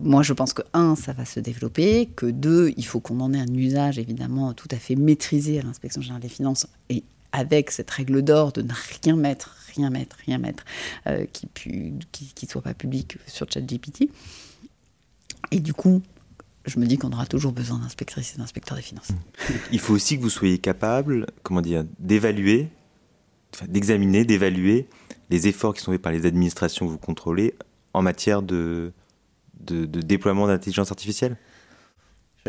moi, je pense que un, ça va se développer, que deux, il faut qu'on en ait un usage évidemment tout à fait maîtrisé à l'inspection générale des finances et avec cette règle d'or de ne rien mettre rien mettre, rien mettre, euh, qui ne qui, soit pas public sur ChatGPT. Et du coup, je me dis qu'on aura toujours besoin d'inspectrices et d'inspecteurs des finances. Il faut aussi que vous soyez capable, comment dire, d'évaluer, d'examiner, d'évaluer les efforts qui sont faits par les administrations que vous contrôlez en matière de, de déploiement d'intelligence artificielle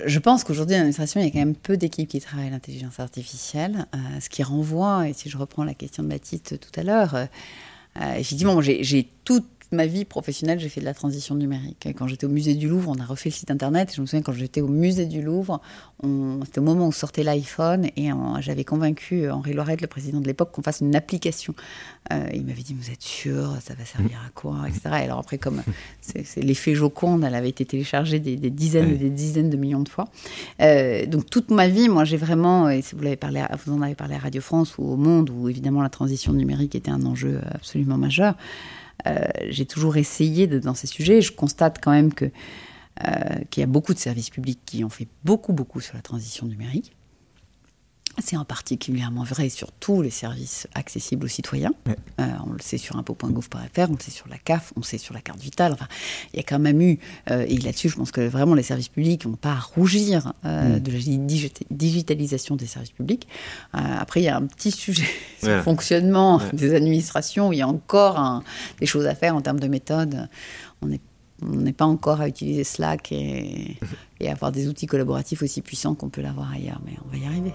je pense qu'aujourd'hui, dans l'administration, il y a quand même peu d'équipes qui travaillent l'intelligence artificielle, euh, ce qui renvoie, et si je reprends la question de Baptiste tout à l'heure, euh, euh, effectivement, j'ai toute ma vie professionnelle, j'ai fait de la transition numérique. Quand j'étais au musée du Louvre, on a refait le site internet. Et je me souviens quand j'étais au musée du Louvre, c'était au moment où sortait l'iPhone et j'avais convaincu Henri Lorette, le président de l'époque, qu'on fasse une application. Euh, il m'avait dit, vous êtes sûr, ça va servir à quoi, etc. Et alors après, comme c'est l'effet Joconde, elle avait été téléchargée des, dizaines et des dizaines de millions de fois. Euh, donc toute ma vie, moi j'ai vraiment, et si vous, l'avez parlé, vous en avez parlé à Radio France ou au Monde, où évidemment la transition numérique était un enjeu absolument majeur. Euh, j'ai toujours essayé dans ces sujets. Je constate quand même que qu'il y a beaucoup de services publics qui ont fait beaucoup, beaucoup sur la transition numérique. C'est en particulièrement vrai sur tous les services accessibles aux citoyens. Euh, on le sait sur impôt.gouv.fr, on le sait sur la CAF, on le sait sur la carte vitale. Enfin, il y a quand même eu, euh, et là-dessus, je pense que vraiment les services publics n'ont pas à rougir euh, mm. de la digitalisation des services publics. après, il y a un petit sujet sur le fonctionnement des administrations où il y a encore des choses à faire en termes de méthode. On n'est pas encore à utiliser Slack et, et avoir des outils collaboratifs aussi puissants qu'on peut l'avoir ailleurs, mais on va y arriver.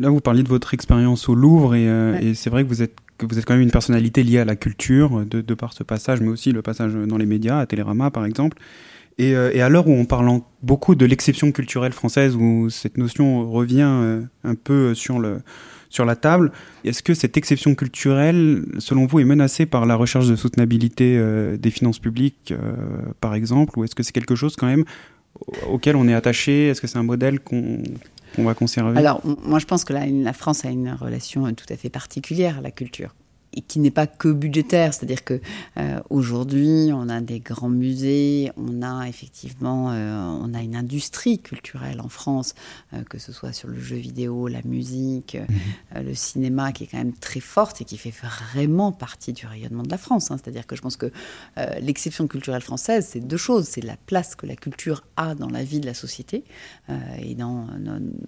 Là, vous parliez de votre expérience au Louvre et, euh, c'est vrai que vous êtes que vous êtes quand même une personnalité liée à la culture de, par ce passage, mais aussi le passage dans les médias, à Télérama par exemple. Et, euh, à l'heure où on parle beaucoup de l'exception culturelle française, où cette notion revient euh, un peu sur, le, sur la table, est-ce que cette exception culturelle, selon vous, est menacée par la recherche de soutenabilité des finances publiques, par exemple, ou est-ce que c'est quelque chose quand même auquel on est attaché? Est-ce que c'est un modèle qu'on Alors, moi, je pense que la France a une relation tout à fait particulière à la culture et qui n'est pas que budgétaire, c'est-à-dire que euh, aujourd'hui on a des grands musées, on a effectivement euh, on a une industrie culturelle en France, euh, que ce soit sur le jeu vidéo, la musique, mhm. le cinéma, qui est quand même très forte et qui fait vraiment partie du rayonnement de la France. Hein. C'est-à-dire que je pense que l'exception culturelle française, c'est deux choses, c'est la place que la culture a dans la vie de la société et dans,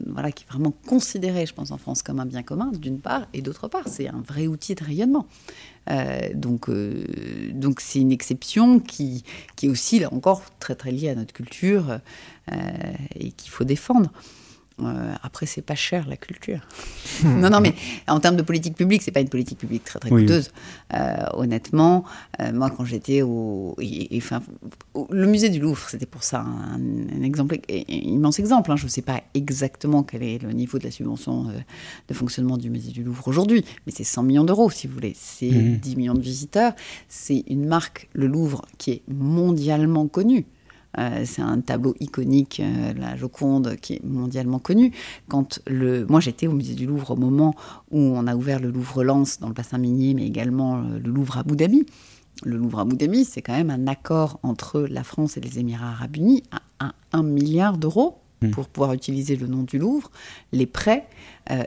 voilà qui est vraiment considérée, je pense, en France comme un bien commun d'une part, et d'autre part, c'est un vrai outil de rayonnement euh, donc, euh, donc c'est une exception qui, qui est aussi là encore très très liée à notre culture euh, et qu'il faut défendre. Euh, après, c'est pas cher la culture. non, non, mais en termes de politique publique, c'est pas une politique publique très très coûteuse. Euh, honnêtement, euh, moi, quand j'étais au, enfin, le musée du Louvre, c'était pour ça un, exemple, un immense exemple. Hein. Je ne sais pas exactement quel est le niveau de la subvention de fonctionnement du musée du Louvre aujourd'hui, mais c'est 100 millions d'euros, si vous voulez. C'est 10 mmh. millions de visiteurs. C'est une marque, le Louvre, qui est mondialement connue. Euh, c'est un tableau iconique, euh, la Joconde, qui est mondialement connu. Quand le, moi, j'étais au musée du Louvre au moment où on a ouvert le Louvre-Lens dans le bassin minier, mais également euh, le Louvre à Abu Dhabi. Le Louvre à Abu Dhabi, c'est quand même un accord entre la France et les Émirats arabes unis à 1 milliard d'euros hmm. pour pouvoir utiliser le nom du Louvre, les prêts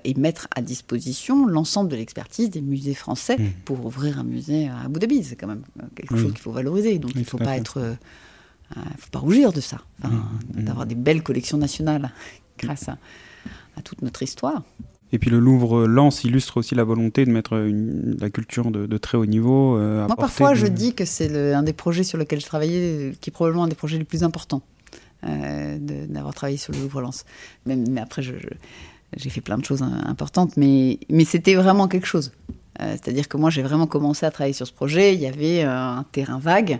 et mettre à disposition l'ensemble de l'expertise des musées français hmm. pour ouvrir un musée à Abu Dhabi. C'est quand même quelque chose qu'il faut valoriser. Donc il ne faut pas être il ne faut pas rougir de ça, mmh, mmh. d'avoir des belles collections nationales grâce à, toute notre histoire. Et puis le Louvre Lens illustre aussi la volonté de mettre la culture de, très haut niveau. Euh, Moi, parfois, je dis que c'est un des projets sur lesquels je travaillais, qui est probablement un des projets les plus importants euh, d'avoir travaillé sur le Louvre Lens. Mais, mais après, j'ai fait plein de choses importantes, mais, mais c'était vraiment quelque chose. Euh, c'est-à-dire que moi, j'ai vraiment commencé à travailler sur ce projet. Il y avait un terrain vague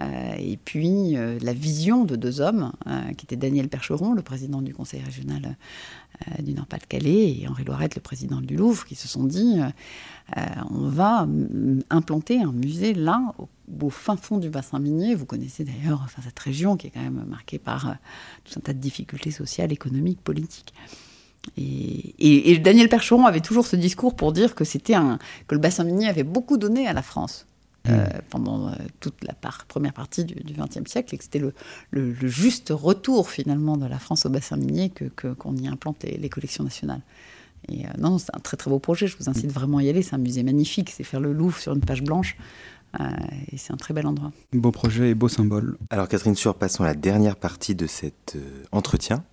et puis euh, la vision de deux hommes, euh, qui étaient Daniel Percheron, le président du conseil régional du Nord-Pas-de-Calais, et Henri Loirette, le président du Louvre, qui se sont dit on va implanter un musée là, au, fin fond du bassin minier. Vous connaissez d'ailleurs enfin, cette région qui est quand même marquée par tout un tas de difficultés sociales, économiques, politiques. Et, et, Daniel Percheron avait toujours ce discours pour dire que c'était un que le bassin minier avait beaucoup donné à la France. Euh, mm. pendant euh, toute la première partie du XXe siècle et que c'était le, le, juste retour finalement de la France au bassin minier que, qu'on y implante les, collections nationales. Et euh, non, c'est un très très beau projet, je vous incite vraiment à y aller, c'est un musée magnifique, c'est faire le Louvre sur une page blanche. et c'est un très bel endroit. Beau projet et beau symbole. Alors Catherine Sur, passons à la dernière partie de cet entretien.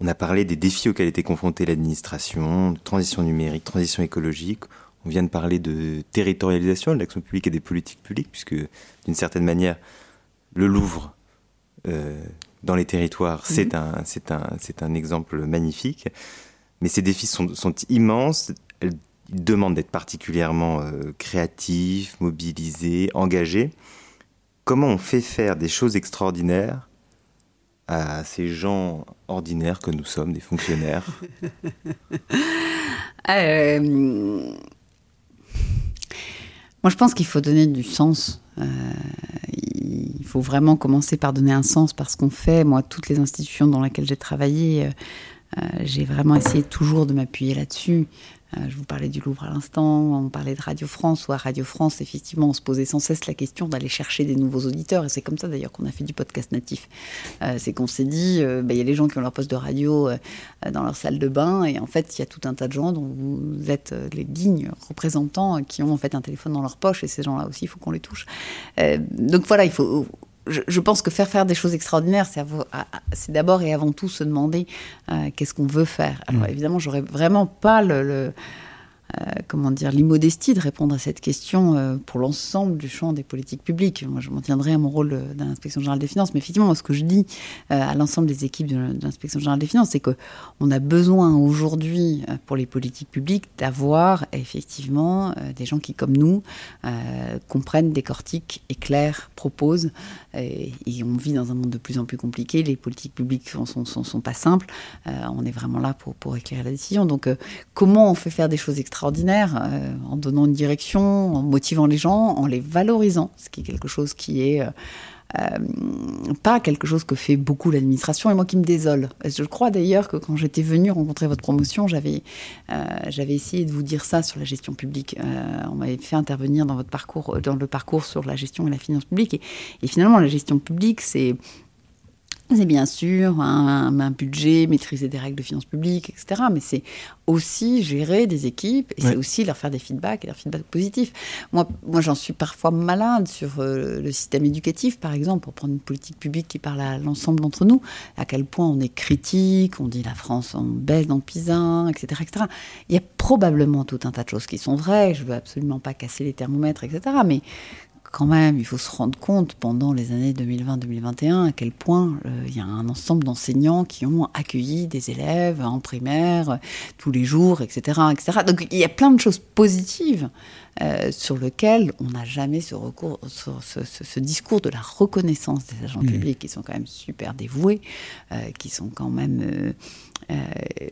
On a parlé des défis auxquels était confrontée l'administration, transition numérique, transition écologique. On vient de parler de territorialisation de l'action publique et des politiques publiques, puisque d'une certaine manière, le Louvre euh, dans les territoires, mhm. c'est un, c'est un, c'est un exemple magnifique. Mais ces défis sont, sont immenses. Ils demandent d'être particulièrement euh, créatifs, mobilisés, engagés. Comment on fait faire des choses extraordinaires à ces gens ordinaires que nous sommes, des fonctionnaires? Moi, je pense qu'il faut donner du sens. Euh, il faut vraiment commencer par donner un sens par ce qu'on fait. Moi, toutes les institutions dans lesquelles j'ai travaillé, j'ai vraiment essayé toujours de m'appuyer là-dessus. Euh, je vous parlais du Louvre à l'instant, on parlait de Radio France, ou à Radio France, effectivement, on se posait sans cesse la question d'aller chercher des nouveaux auditeurs, et c'est comme ça d'ailleurs qu'on a fait du podcast natif. Euh, c'est qu'on s'est dit, euh, bah, il y a les gens qui ont leur poste de radio dans leur salle de bain, et en fait, il y a tout un tas de gens dont vous êtes les dignes représentants qui ont en fait un téléphone dans leur poche, et ces gens-là aussi, il faut qu'on les touche. donc voilà, il faut je, pense que faire faire des choses extraordinaires, c'est d'abord et avant tout se demander euh, qu'est-ce qu'on veut faire. Alors mm. évidemment, j'aurais vraiment pas le euh, comment dire, l'immodestie de répondre à cette question euh, pour l'ensemble du champ des politiques publiques. Moi, je m'en tiendrai à mon rôle d'inspection générale des finances, mais effectivement, ce que je dis euh, à l'ensemble des équipes de, l'inspection générale des finances, c'est qu'on a besoin aujourd'hui, pour les politiques publiques, d'avoir effectivement des gens qui, comme nous, comprennent, décortiquent, éclairent, proposent. Et, on vit dans un monde de plus en plus compliqué. Les politiques publiques ne sont, pas simples. on est vraiment là pour éclairer la décision. Donc, comment on fait faire des choses extraordinaires extraordinaire euh, en donnant une direction, en motivant les gens, en les valorisant, ce qui est quelque chose qui est euh, euh, pas quelque chose que fait beaucoup l'administration et moi qui me désole. Je crois d'ailleurs que quand j'étais venue rencontrer votre promotion, j'avais essayé de vous dire ça sur la gestion publique. on m'avait fait intervenir dans votre parcours, dans le parcours sur la gestion et la finance publique et finalement la gestion publique c'est c'est bien sûr un, budget, maîtriser des règles de finances publiques, etc. Mais c'est aussi gérer des équipes et c'est aussi leur faire des feedbacks et des feedbacks positifs. Moi, moi j'en suis parfois malade sur euh, le système éducatif, par exemple, pour prendre une politique publique qui parle à l'ensemble d'entre nous, à quel point on est critique, on dit la France en baisse dans Pisa, etc., etc. Il y a probablement tout un tas de choses qui sont vraies, je veux absolument pas casser les thermomètres, etc. Mais quand même, il faut se rendre compte pendant les années 2020-2021 à quel point euh, il y a un ensemble d'enseignants qui ont accueilli des élèves en primaire euh, tous les jours, etc., etc. Donc il y a plein de choses positives euh, sur lesquelles on n'a jamais ce, recours, ce, discours de la reconnaissance des agents mmh. publics qui sont quand même super dévoués, qui sont quand même euh,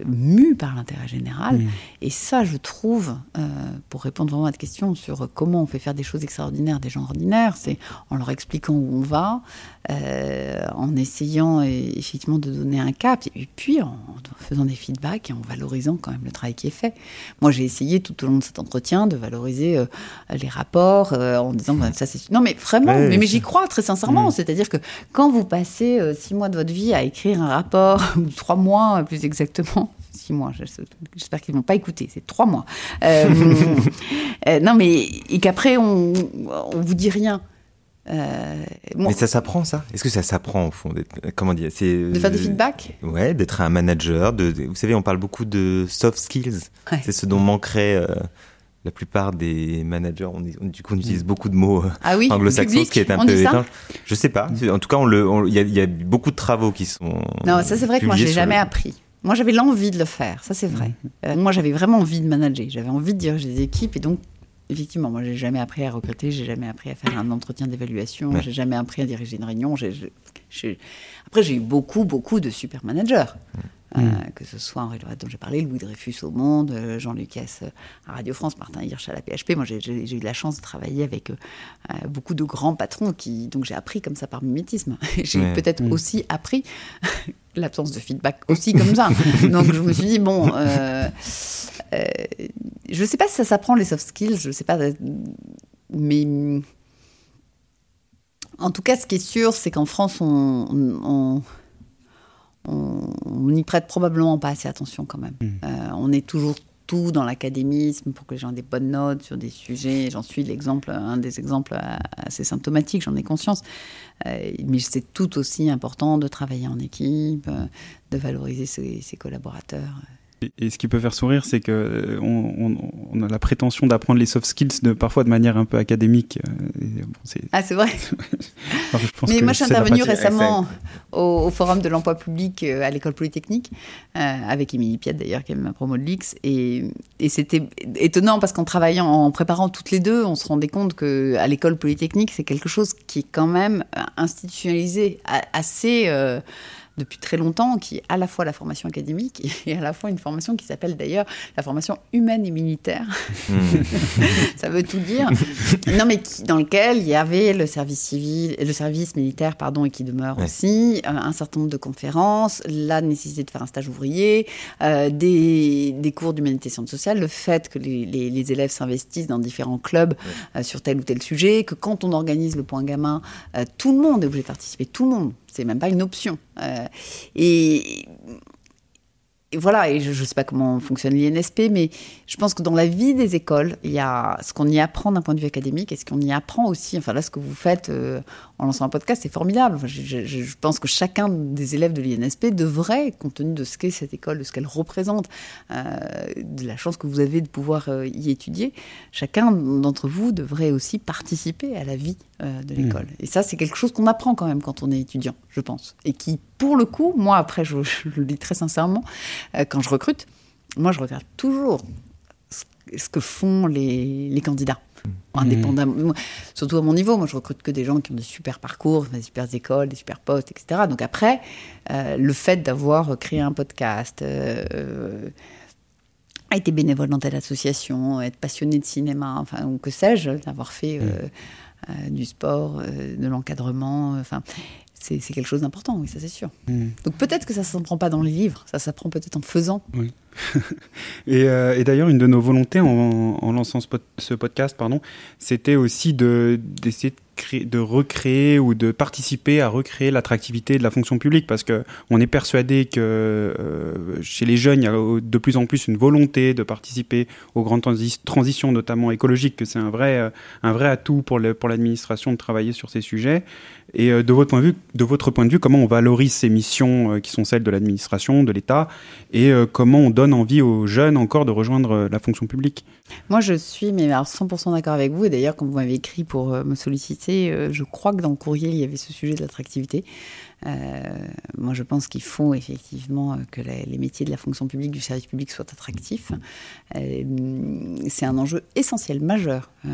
mu par l'intérêt général. Mm. Et ça, je trouve, euh, pour répondre vraiment à votre question sur comment on fait faire des choses extraordinaires des gens ordinaires, c'est en leur expliquant où on va, euh, en essayant effectivement de donner un cap, et puis en, faisant des feedbacks et en valorisant quand même le travail qui est fait. Moi, j'ai essayé tout au long de cet entretien de valoriser les rapports en disant bah, ça c'est non mais vraiment, mais, j'y crois très sincèrement. Mm. C'est-à-dire que quand vous passez six mois de votre vie à écrire un rapport ou trois mois plus exactement six mois. J'espère qu'ils vont pas écouter. C'est trois mois. Euh, euh, non, mais et qu'après on, on vous dit rien. Euh, mais ça s'apprend ça? Est-ce que ça s'apprend au fond Comment dire C'est de faire des feedbacks? Ouais, d'être un manager. De, vous savez, on parle beaucoup de soft skills. C'est ce dont manquerait la plupart des managers, on, du coup, on utilise mm. beaucoup de mots ah oui, anglo-saxons, ce qui est un peu étrange. Je sais pas. En tout cas, il on y, y, a beaucoup de travaux qui sont. Non, ça c'est vrai que moi, je l'ai jamais appris. Moi, j'avais l'envie de le faire, ça c'est vrai. Mm. Euh, moi, j'avais vraiment envie de manager, j'avais envie de diriger des équipes, et donc, effectivement, moi, j'ai jamais appris à recruter, j'ai jamais appris à faire un entretien d'évaluation, j'ai jamais appris à diriger une réunion. Après, j'ai eu beaucoup, beaucoup de super managers. Mm. Euh, que ce soit Henri Loret dont j'ai parlé, Louis Dreyfus au Monde, euh, Jean Lucas euh, à Radio France, Martin Hirsch à la PHP. Moi, j'ai eu la chance de travailler avec beaucoup de grands patrons, qui, donc j'ai appris comme ça par mimétisme. j'ai peut-être mm. aussi appris l'absence de feedback aussi comme ça. donc je me suis dit, bon, je ne sais pas si ça s'apprend les soft skills, je ne sais pas, mais... En tout cas, ce qui est sûr, c'est qu'en France, on on n'y prête probablement pas assez attention quand même. Mm. Euh, on est toujours tout dans l'académisme pour que les gens aient des bonnes notes sur des sujets. J'en suis l'exemple, un des exemples assez symptomatiques, j'en ai conscience. Euh, mais c'est tout aussi important de travailler en équipe, euh, de valoriser ses collaborateurs. Et ce qui peut faire sourire, c'est que euh, on, a la prétention d'apprendre les soft skills de, parfois de manière un peu académique. Euh, ah, c'est vrai. Mais moi, je suis intervenue récemment au, Forum de l'emploi public euh, à l'école polytechnique, avec Émilie Piat d'ailleurs, qui est ma promo de. Et, et c'était étonnant parce qu'en travaillant, en préparant toutes les deux, on se rendait compte qu'à l'école polytechnique, c'est quelque chose qui est quand même institutionnalisé, assez. Depuis très longtemps, qui est à la fois la formation académique et à la fois une formation qui s'appelle d'ailleurs la formation humaine et militaire. Hmm. Ça veut tout dire. non, mais dans lequel il y avait le service civil, le service militaire, pardon, et qui demeure aussi, euh, un certain nombre de conférences, la nécessité de faire un stage ouvrier, euh, des, des, cours d'humanité sciences sociales, le fait que les, les, élèves s'investissent dans différents clubs euh, sur tel ou tel sujet, que quand on organise le point gamin, tout le monde est obligé de participer, tout le monde. C'est même pas une option. et voilà, et je ne sais pas comment fonctionne l'INSP, mais je pense que dans la vie des écoles, il y a ce qu'on y apprend d'un point de vue académique et ce qu'on y apprend aussi. Enfin, là, ce que vous faites euh, en lançant un podcast, c'est formidable. je, pense que chacun des élèves de l'INSP devrait, compte tenu de ce qu'est cette école, de ce qu'elle représente, euh, de la chance que vous avez de pouvoir euh, y étudier, chacun d'entre vous devrait aussi participer à la vie de mmh. l'école. Et ça, c'est quelque chose qu'on apprend quand même quand on est étudiant, je pense. Et qui, pour le coup, moi, après, je, je le dis très sincèrement, quand je recrute, moi, je regarde toujours ce que font les, candidats. Mmh. Indépendamment, surtout à mon niveau, moi je recrute que des gens qui ont des super parcours, des super écoles, des super postes, etc. Donc après, euh, le fait d'avoir créé un podcast, euh, été bénévole dans telle association, être passionné de cinéma, enfin, ou que sais-je, d'avoir fait mmh. euh, du sport, de l'encadrement, enfin, c'est quelque chose d'important, oui, ça c'est sûr. Mmh. Donc peut-être que ça ne s'apprend pas dans les livres, ça s'apprend peut-être en faisant. Oui. Euh, et, d'ailleurs, une de nos volontés en, lançant ce, podcast, pardon, c'était aussi d'essayer de, de recréer ou de participer à recréer l'attractivité de la fonction publique parce que on est persuadé que euh, chez les jeunes il y a de plus en plus une volonté de participer aux grandes transitions notamment écologiques que c'est un vrai euh, un vrai atout pour le, pour l'administration de travailler sur ces sujets. Et euh, de votre point de vue de votre point de vue comment on valorise ces missions qui sont celles de l'administration de l'État et comment on donne envie aux jeunes encore de rejoindre la fonction publique? Moi je suis mais alors 100% d'accord avec vous et d'ailleurs quand vous m'avez écrit pour me solliciter euh, je crois que dans le courrier, il y avait ce sujet de l'attractivité. Euh, moi, je pense qu'il faut effectivement que les, métiers de la fonction publique, du service public soient attractifs. Euh, c'est un enjeu essentiel, majeur. Euh,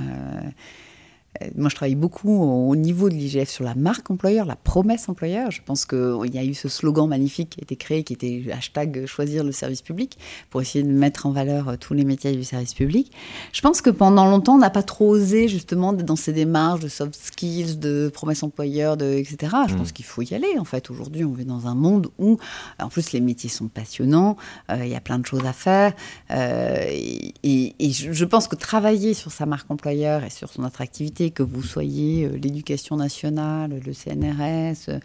moi, je travaille beaucoup au niveau de l'IGF sur la marque employeur, la promesse employeur. Je pense qu'il y a eu ce slogan magnifique qui a été créé, qui était hashtag choisir le service public, pour essayer de mettre en valeur euh, tous les métiers du service public. Je pense que pendant longtemps, on n'a pas trop osé justement dans ces démarches de soft skills, de promesse employeur, de, etc. Je pense mmh. qu'il faut y aller. En fait, aujourd'hui, on vit dans un monde où, en plus, les métiers sont passionnants, euh, il y a plein de choses à faire. et, et je pense que travailler sur sa marque employeur et sur son attractivité, que vous soyez euh, l'éducation nationale, le CNRS,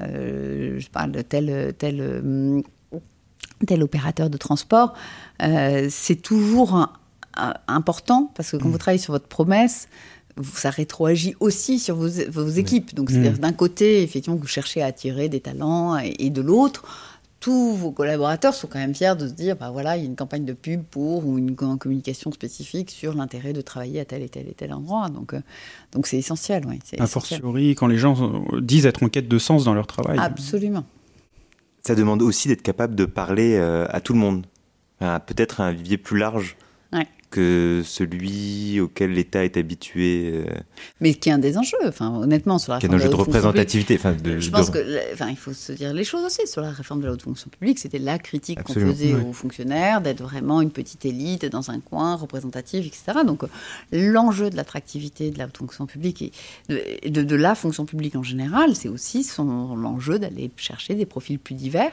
euh, je parle de tel, tel, euh, tel opérateur de transport, c'est toujours important parce que quand mmh. vous travaillez sur votre promesse, ça rétroagit aussi sur vos, vos équipes. Donc, c'est-à-dire mmh. d'un côté, effectivement, vous cherchez à attirer des talents et de l'autre, tous vos collaborateurs sont quand même fiers de se dire, bah voilà, il y a une campagne de pub pour ou une communication spécifique sur l'intérêt de travailler à tel et tel et tel endroit. Donc, euh, donc c'est essentiel, oui. A fortiori, quand les gens disent être en quête de sens dans leur travail. Absolument. Ça demande aussi d'être capable de parler euh, à tout le monde, peut-être un vivier plus large que celui auquel l'État est habitué. Euh, Mais qui est un des enjeux, enfin, honnêtement, sur la réforme de, la représentativité. Enfin, de, je pense que, enfin, il faut se dire les choses aussi. Sur la réforme de la haute fonction publique, c'était la critique qu'on faisait aux fonctionnaires d'être vraiment une petite élite dans un coin représentatif, etc. Donc, euh, l'enjeu de l'attractivité de la haute fonction publique et de, de, la fonction publique en général, c'est aussi son l'enjeu d'aller chercher des profils plus divers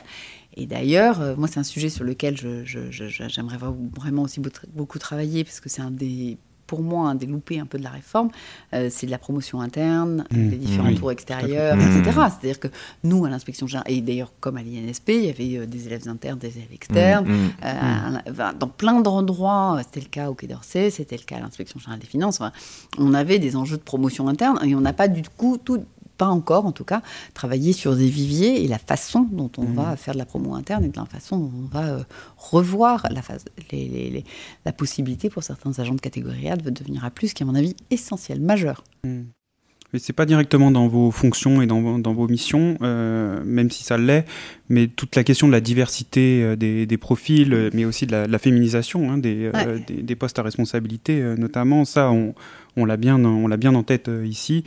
et d'ailleurs, euh, moi, c'est un sujet sur lequel j'aimerais vraiment aussi beaucoup travailler, parce que c'est un des pour moi, un des loupés un peu de la réforme, euh, c'est de la promotion interne, mmh. les différents tours extérieurs, etc. Mmh. C'est-à-dire que nous, à l'inspection générale, et d'ailleurs comme à l'INSP, il y avait euh, des élèves internes, des élèves externes. Mmh. dans plein d'endroits, c'était le cas au Quai d'Orsay, c'était le cas à l'inspection générale des finances. on avait des enjeux de promotion interne et on n'a pas du coup tout, pas encore en tout cas, travailler sur des viviers et la façon dont on va mmh. faire de la promo interne et de la façon dont on va euh, revoir la, phase, les, la possibilité pour certains agents de catégorie A de devenir à plus, qui est à mon avis essentiel, majeur. Mmh. Mais c'est pas directement dans vos fonctions et dans, dans vos missions, euh, même si ça l'est, mais toute la question de la diversité euh, des, des profils, mais aussi de la, féminisation hein, des, des, des, postes à responsabilité, notamment, ça, on, on l'a bien, on l'a bien en tête ici.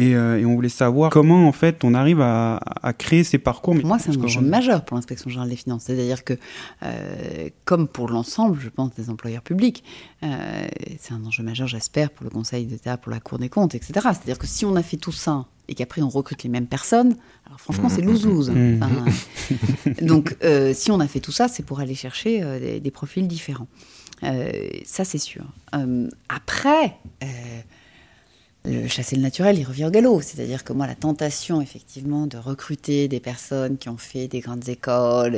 Euh, et, on voulait savoir comment en fait on arrive à, créer ces parcours. Pour moi, c'est un enjeu majeur pour l'inspection générale des finances. C'est-à-dire que, euh, comme pour l'ensemble, je pense, des employeurs publics, euh, c'est un enjeu majeur, j'espère, pour le Conseil d'État, pour la Cour des comptes, etc. C'est-à-dire que si on a fait tout ça et qu'après on recrute les mêmes personnes, alors franchement, c'est louzouz. Mmh. donc, si on a fait tout ça, c'est pour aller chercher des, des, profils différents. ça, c'est sûr. après le chasser le naturel, il revient au galop. C'est-à-dire que moi, la tentation, effectivement, de recruter des personnes qui ont fait des grandes écoles,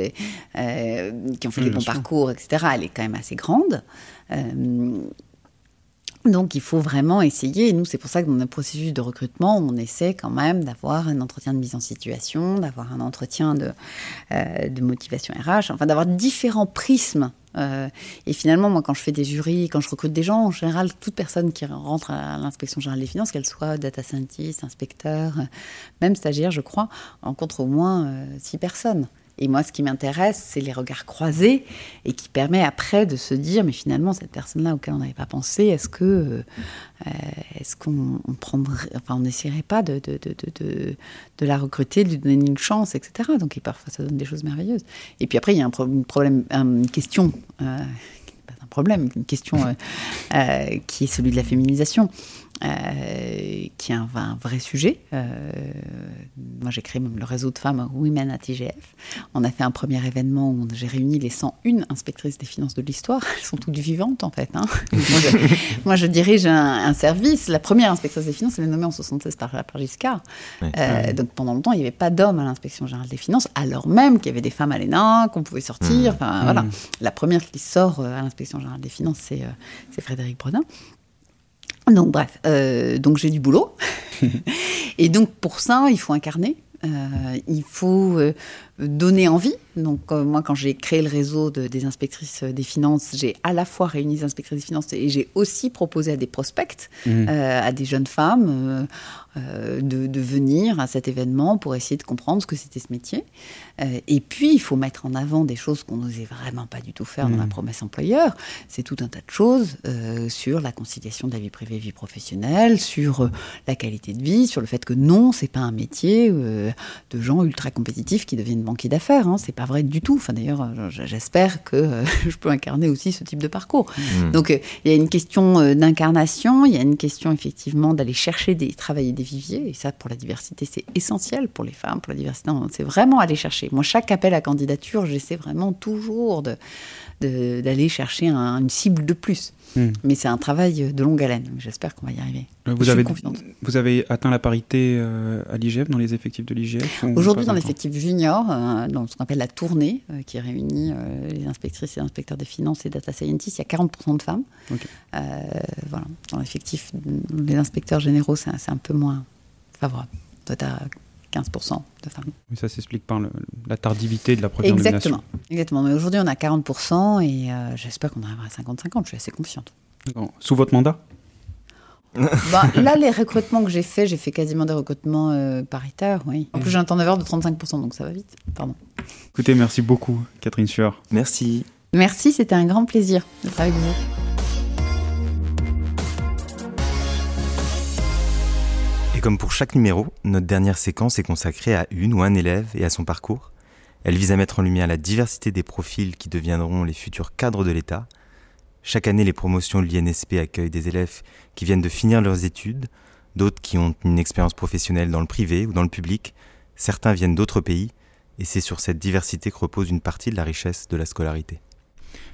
euh, qui ont fait des bons parcours, etc., elle est quand même assez grande. Euh, donc, il faut vraiment essayer. Et nous, c'est pour ça que dans notre processus de recrutement, on essaie quand même d'avoir un entretien de mise en situation, d'avoir un entretien de, euh, de motivation RH, enfin, d'avoir différents prismes euh, et finalement, moi, quand je fais des jurys, quand je recrute des gens, en général, toute personne qui rentre à l'inspection générale des finances, qu'elle soit data scientist, inspecteur, euh, même stagiaire, je crois, rencontre au moins six personnes. Et moi, ce qui m'intéresse, c'est les regards croisés et qui permet après de se dire, mais finalement, cette personne-là auquel on n'avait pas pensé, est-ce que, euh, est-ce qu'on prendrait, enfin, on n'essaierait pas de, de, de, de, la recruter, de lui donner une chance, etc. Donc, parfois, ça donne des choses merveilleuses. Et puis après, il y a un problème, une question. Euh, un problème, une question euh, euh, qui est celui de la féminisation. Euh, qui est un, vrai sujet. Euh, moi, j'ai créé même le réseau de femmes Women at IGF. On a fait un premier événement où j'ai réuni les 101 inspectrices des finances de l'histoire. Elles sont toutes vivantes, en fait. Hein. moi, je, dirige un, service. La première inspectrice des finances, elle est nommée en 76 par, par Giscard. Euh, donc, pendant longtemps, il n'y avait pas d'hommes à l'inspection générale des finances, alors même qu'il y avait des femmes à l'ENA, qu'on pouvait sortir. Mmh. Enfin, voilà. Mmh. La première qui sort à l'inspection générale des finances, c'est Frédéric Bredin. Donc bref, euh, donc j'ai du boulot. et donc pour ça, il faut incarner. Euh, il faut euh, donner envie. Donc moi, quand j'ai créé le réseau des inspectrices des finances, j'ai à la fois réuni les inspectrices des finances et j'ai aussi proposé à des prospects, mmh. à des jeunes femmes, euh, de, venir à cet événement pour essayer de comprendre ce que c'était ce métier. Euh, et puis, il faut mettre en avant des choses qu'on n'osait vraiment pas du tout faire dans la mmh. promesse employeur. C'est tout un tas de choses euh, sur la conciliation de la vie privée et vie professionnelle, sur la qualité de vie, sur le fait que non, c'est pas un métier de gens ultra compétitifs qui deviennent banquiers d'affaires. Hein. C'est pas vrai du tout. Enfin, d'ailleurs, j'espère que je peux incarner aussi ce type de parcours. Mmh. Donc, il y a une question d'incarnation, il y a une question effectivement d'aller chercher des travailler des viviers. Et ça, pour la diversité, c'est essentiel pour les femmes, pour la diversité. C'est vraiment aller chercher. Moi, chaque appel à candidature, j'essaie vraiment toujours de, d'aller chercher une cible de plus. Hmm. Mais c'est un travail de longue haleine. J'espère qu'on va y arriver. Euh, vous, avez, vous avez atteint la parité euh, à l'IGF, dans les effectifs de l'IGF Aujourd'hui, dans l'effectif junior, euh, dans ce qu'on appelle la tournée, qui réunit les inspectrices et inspecteurs des finances et data scientists, il y a 40% de femmes. voilà. Dans l'effectif, des inspecteurs généraux, c'est un peu moins favorable. 15% de femmes. Oui, ça s'explique par la tardivité de la première Exactement. Exactement. Mais aujourd'hui, on a 40% et euh, j'espère qu'on arrivera à 50-50. Je suis assez confiante. Sous votre mandat bah, Là, les recrutements que j'ai faits, j'ai fait quasiment des recrutements euh, paritaires, oui. En plus, j'ai un turnover de 35%, donc ça va vite. Pardon. Écoutez, merci beaucoup, Catherine Sueur. Merci. Merci, c'était un grand plaisir d'être avec vous. Et comme pour chaque numéro, notre dernière séquence est consacrée à une ou un élève et à son parcours. Elle vise à mettre en lumière la diversité des profils qui deviendront les futurs cadres de l'État. Chaque année, les promotions de l'INSP accueillent des élèves qui viennent de finir leurs études, d'autres qui ont une expérience professionnelle dans le privé ou dans le public, certains viennent d'autres pays, et c'est sur cette diversité que repose une partie de la richesse de la scolarité.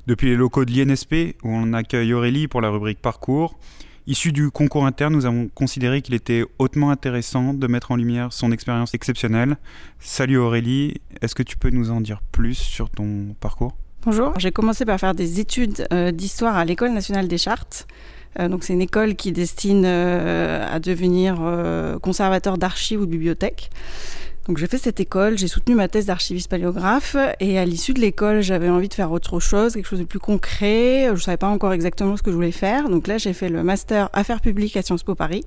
Depuis les locaux de l'INSP, où on accueille Aurélie pour la rubrique Parcours, Issu du concours interne, nous avons considéré qu'il était hautement intéressant de mettre en lumière son expérience exceptionnelle. Salut Aurélie, est-ce que tu peux nous en dire plus sur ton parcours? Bonjour, j'ai commencé par faire des études euh, d'histoire à l'École nationale des chartes. Euh, c'est une école qui destine euh, à devenir conservateur d'archives ou de bibliothèques. Donc j'ai fait cette école, j'ai soutenu ma thèse d'archiviste paléographe et à l'issue de l'école, j'avais envie de faire autre chose, quelque chose de plus concret. Je savais pas encore exactement ce que je voulais faire. Donc là, j'ai fait le master Affaires publiques à Sciences Po Paris.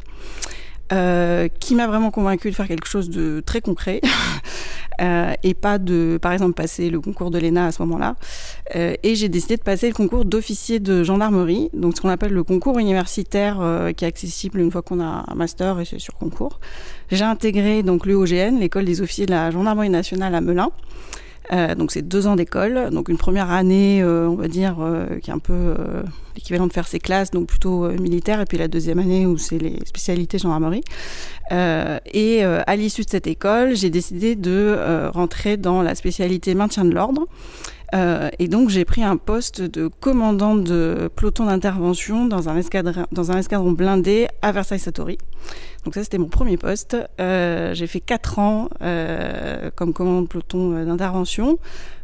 Euh, qui m'a vraiment convaincu de faire quelque chose de très concret. et pas de, par exemple, passer le concours de l'ENA à ce moment-là. et j'ai décidé de passer le concours d'officier de gendarmerie, donc ce qu'on appelle le concours universitaire qui est accessible une fois qu'on a un master et c'est sur concours. J'ai intégré donc l'UOGN, l'école des officiers de la gendarmerie nationale à Melun. Euh, donc c'est deux ans d'école, donc une première année, euh, on va dire, euh, qui est un peu l'équivalent de faire ses classes, donc plutôt militaire, et puis la deuxième année où c'est les spécialités gendarmerie. et à l'issue de cette école, j'ai décidé de rentrer dans la spécialité maintien de l'ordre. Et donc j'ai pris un poste de commandant de peloton d'intervention dans un escadron, blindé à Versailles-Satori. Donc ça, c'était mon premier poste. Euh, j'ai fait quatre ans euh, comme commandant de peloton euh, d'intervention.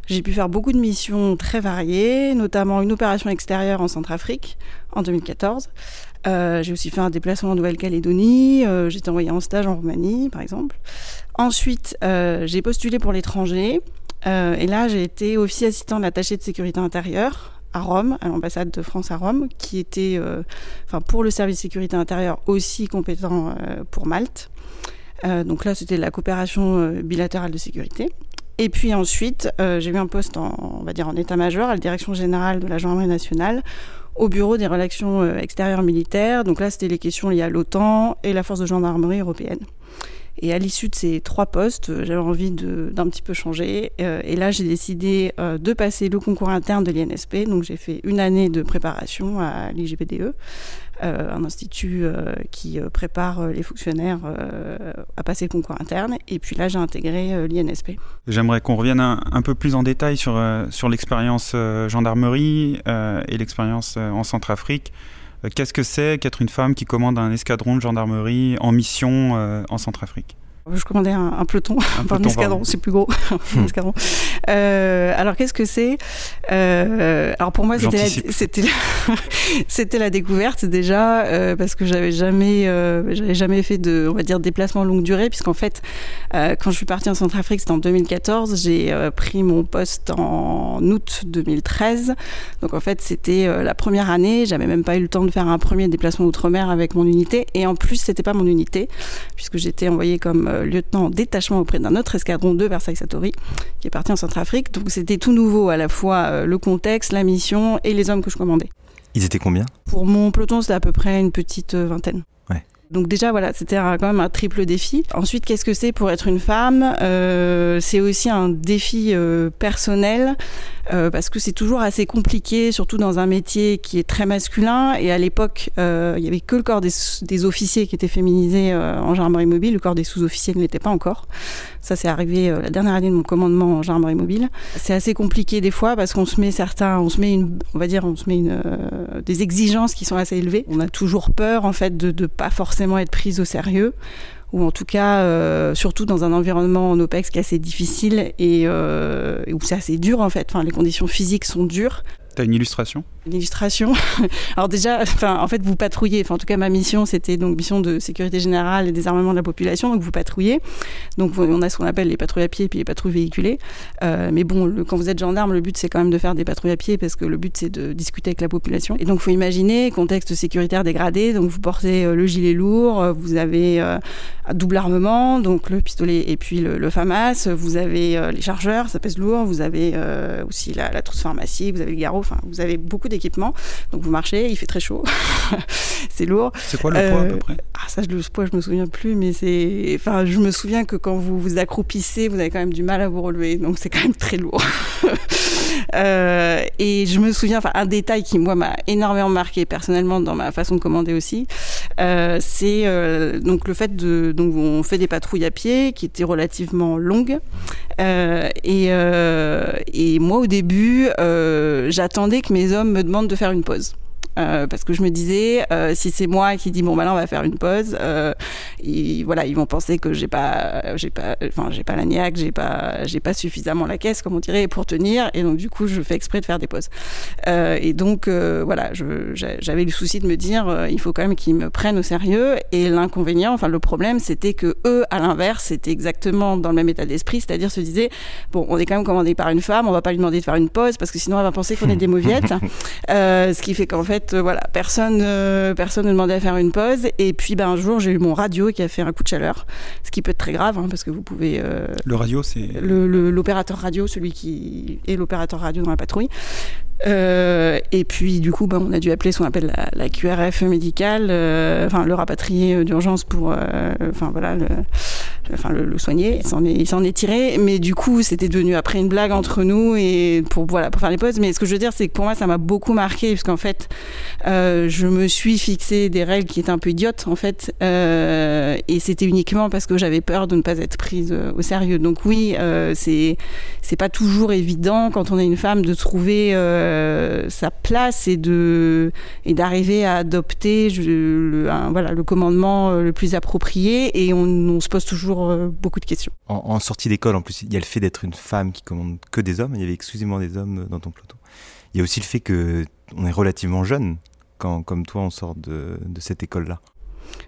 J'ai pu faire beaucoup de missions très variées, notamment une opération extérieure en Centrafrique en 2014. j'ai aussi fait un déplacement en Nouvelle-Calédonie. j'ai été envoyée en stage en Roumanie, par exemple. Ensuite, j'ai postulé pour l'étranger. Et là, j'ai été officier assistant de l'attaché de sécurité intérieure à Rome, à l'ambassade de France à Rome, qui était, euh, enfin pour le service sécurité intérieure aussi compétent euh, pour Malte. Euh, donc là, c'était la coopération bilatérale de sécurité. Et puis ensuite, j'ai eu un poste on va dire en état-major à la direction générale de la gendarmerie nationale, au bureau des relations extérieures militaires. Donc là, c'était les questions liées à l'OTAN et la force de gendarmerie européenne. Et à l'issue de ces trois postes, euh, j'avais envie d'un petit peu changer. Euh, et là, j'ai décidé euh, de passer le concours interne de l'INSP. Donc, j'ai fait une année de préparation à l'IGPDE, un institut qui prépare les fonctionnaires à passer le concours interne. Et puis là, j'ai intégré l'INSP. J'aimerais qu'on revienne un, peu plus en détail sur, sur l'expérience gendarmerie et l'expérience en Centrafrique. Euh, qu'est-ce que c'est qu'être une femme qui commande un escadron de gendarmerie en mission euh, en Centrafrique? Je commandais un, peloton, un, un escadron, c'est plus gros. Hmm. Euh, alors qu'est-ce que c'est? Euh, Alors pour moi, c'était la, c'était c'était la découverte déjà euh, parce que j'avais jamais j'avais jamais fait de on va dire déplacement longue durée puisqu'en fait quand je suis partie en Centrafrique c'était en 2014 j'ai pris mon poste en août 2013 donc en fait c'était la première année. J'avais même pas eu le temps de faire un premier déplacement outre-mer avec mon unité. Et en plus c'était pas mon unité puisque j'étais envoyée comme euh, lieutenant en détachement auprès d'un autre escadron de Versailles-Satori, qui est parti en Centrafrique. Donc c'était tout nouveau, à la fois euh, le contexte, la mission et les hommes que je commandais. Ils étaient combien? Pour mon peloton, c'était à peu près une petite euh, vingtaine. Donc déjà, voilà, c'était quand même un triple défi. Ensuite, qu'est-ce que c'est pour être une femme? Euh, C'est aussi un défi euh, personnel euh, parce que c'est toujours assez compliqué, surtout dans un métier qui est très masculin. Et à l'époque, il y avait que le corps des, officiers qui était féminisé en gendarmerie mobile. Le corps des sous-officiers ne l'était pas encore. Ça, c'est arrivé la dernière année de mon commandement en gendarmerie mobile. C'est assez compliqué des fois parce qu'on se met certains, on se met une, on va dire, on se met une, des exigences qui sont assez élevées. On a toujours peur en fait de ne pas forcément être prise au sérieux ou en tout cas, euh, surtout dans un environnement en OPEX qui est assez difficile et euh, où c'est assez dur en fait. Enfin, les conditions physiques sont dures. T'as une illustration? Une illustration? Alors déjà, enfin, en fait, vous patrouillez. En tout cas, ma mission, c'était donc mission de sécurité générale et désarmement de la population. Donc vous patrouillez. Donc on a ce qu'on appelle les patrouilles à pied et puis les patrouilles véhiculées. Euh, mais bon, quand vous êtes gendarme, le but c'est quand même de faire des patrouilles à pied parce que le but c'est de discuter avec la population. Et donc faut imaginer contexte sécuritaire dégradé. Donc vous portez euh, le gilet lourd, euh, vous avez euh, double armement, donc le pistolet et puis le, FAMAS. Vous avez les chargeurs, ça pèse lourd. Vous avez aussi la, la trousse pharmacie. Vous avez le garrot Enfin, vous avez beaucoup d'équipements. Donc vous marchez, il fait très chaud. c'est lourd. C'est quoi le poids à peu près ah, Ça, le poids, je me souviens plus, mais c'est. Enfin, je me souviens que quand vous vous accroupissez, vous avez quand même du mal à vous relever. Donc c'est quand même très lourd. euh, et je me souviens, enfin, un détail qui, moi, m'a énormément marqué personnellement dans ma façon de commander aussi, euh, c'est euh, donc le fait de. Donc on fait des patrouilles à pied qui étaient relativement longues. Et, moi, au début, j'attendais que mes hommes me demandent de faire une pause. Euh, parce que je me disais euh, si c'est moi qui dis bon bah là on va faire une pause euh, et, voilà ils vont penser que j'ai pas j'ai pas enfin j'ai pas la niaque j'ai pas j'ai pas suffisamment la caisse comme on dirait pour tenir. Et donc du coup je fais exprès de faire des pauses. Et donc voilà j'avais le souci de me dire il faut quand même qu'ils me prennent au sérieux. Et l'inconvénient enfin le problème c'était que eux à l'inverse c'était exactement dans le même état d'esprit. C'est-à-dire se disaient bon on est quand même commandé par une femme on va pas lui demander de faire une pause parce que sinon elle va penser qu'on est des mauviettes. Ce qui fait qu'en fait fait, voilà, personne, personne ne demandait à faire une pause. Et puis, ben, un jour, j'ai eu mon radio qui a fait un coup de chaleur, ce qui peut être très grave, hein, parce que vous pouvez. le radio, c'est. L'opérateur radio, celui qui est l'opérateur radio dans la patrouille. Euh, et puis du coup, bah, on a dû appeler ce qu'on appelle la, QRF médicale, euh, enfin le rapatrier d'urgence pour, euh, enfin voilà, le, enfin le, soigner. Il s'en est, est tiré, mais du coup, c'était devenu après une blague entre nous et pour voilà pour faire les pauses. Mais ce que je veux dire, c'est que pour moi, ça m'a beaucoup marqué parce qu'en fait, je me suis fixé des règles qui étaient un peu idiotes en fait, et c'était uniquement parce que j'avais peur de ne pas être prise au sérieux. Donc oui, c'est c'est pas toujours évident quand on est une femme de trouver euh, sa place et de et d'arriver à adopter le, voilà le commandement euh, le plus approprié et on, se pose toujours euh, beaucoup de questions. En, sortie d'école, en plus, il y a le fait d'être une femme qui commande que des hommes. Il y avait exclusivement des hommes dans ton peloton. Il y a aussi le fait que on est relativement jeune quand, comme toi, on sort de cette école-là.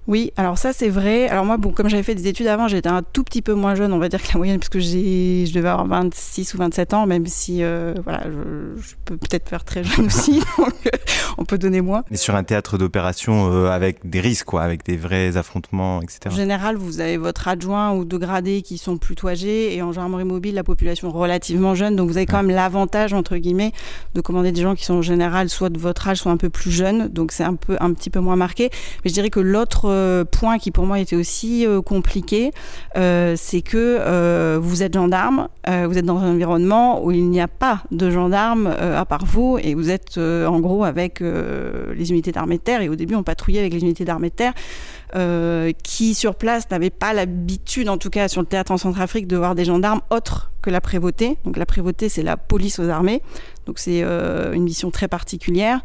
Oui, alors ça c'est vrai. Alors moi, bon, comme j'avais fait des études avant, j'étais un tout petit peu moins jeune, on va dire que la moyenne, puisque je devais avoir 26 ou 27 ans, même si euh, voilà, je, peux peut-être faire très jeune aussi, donc euh, on peut donner moins. Mais sur un théâtre d'opération euh, avec des risques, quoi, avec des vrais affrontements, etc. En général, vous avez votre adjoint ou deux gradés qui sont plutôt âgés, et en gendarmerie mobile, la population relativement jeune, donc vous avez quand même l'avantage, entre guillemets, de commander des gens qui sont en général soit de votre âge, soit un peu plus jeunes, donc c'est un, peu, un petit peu moins marqué. Mais je dirais que l'autre euh, point qui pour moi était aussi euh, compliqué, euh, c'est que vous êtes gendarme, vous êtes dans un environnement où il n'y a pas de gendarme à part vous, et vous êtes en gros avec les unités d'armée de terre, et au début on patrouillait avec les unités d'armée de terre. Qui sur place n'avaient pas l'habitude, en tout cas sur le théâtre en Centrafrique, de voir des gendarmes autres que la prévôté. Donc la prévôté, c'est la police aux armées. Donc c'est une mission très particulière.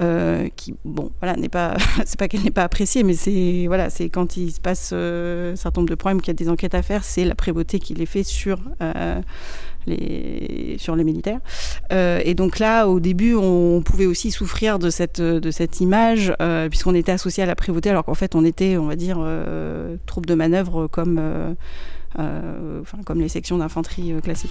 Euh, qui, bon, voilà, n'est pas, c'est pas qu'elle n'est pas appréciée, mais c'est, voilà, c'est quand il se passe euh, un certain nombre de problèmes, qu'il y a des enquêtes à faire, c'est la prévôté qui les fait sur euh, sur les militaires. et donc là, au début, on pouvait aussi souffrir de cette, image, puisqu'on était associé à la prévôté, alors qu'en fait, on était, on va dire, troupe de manœuvre comme, enfin, comme les sections d'infanterie classiques.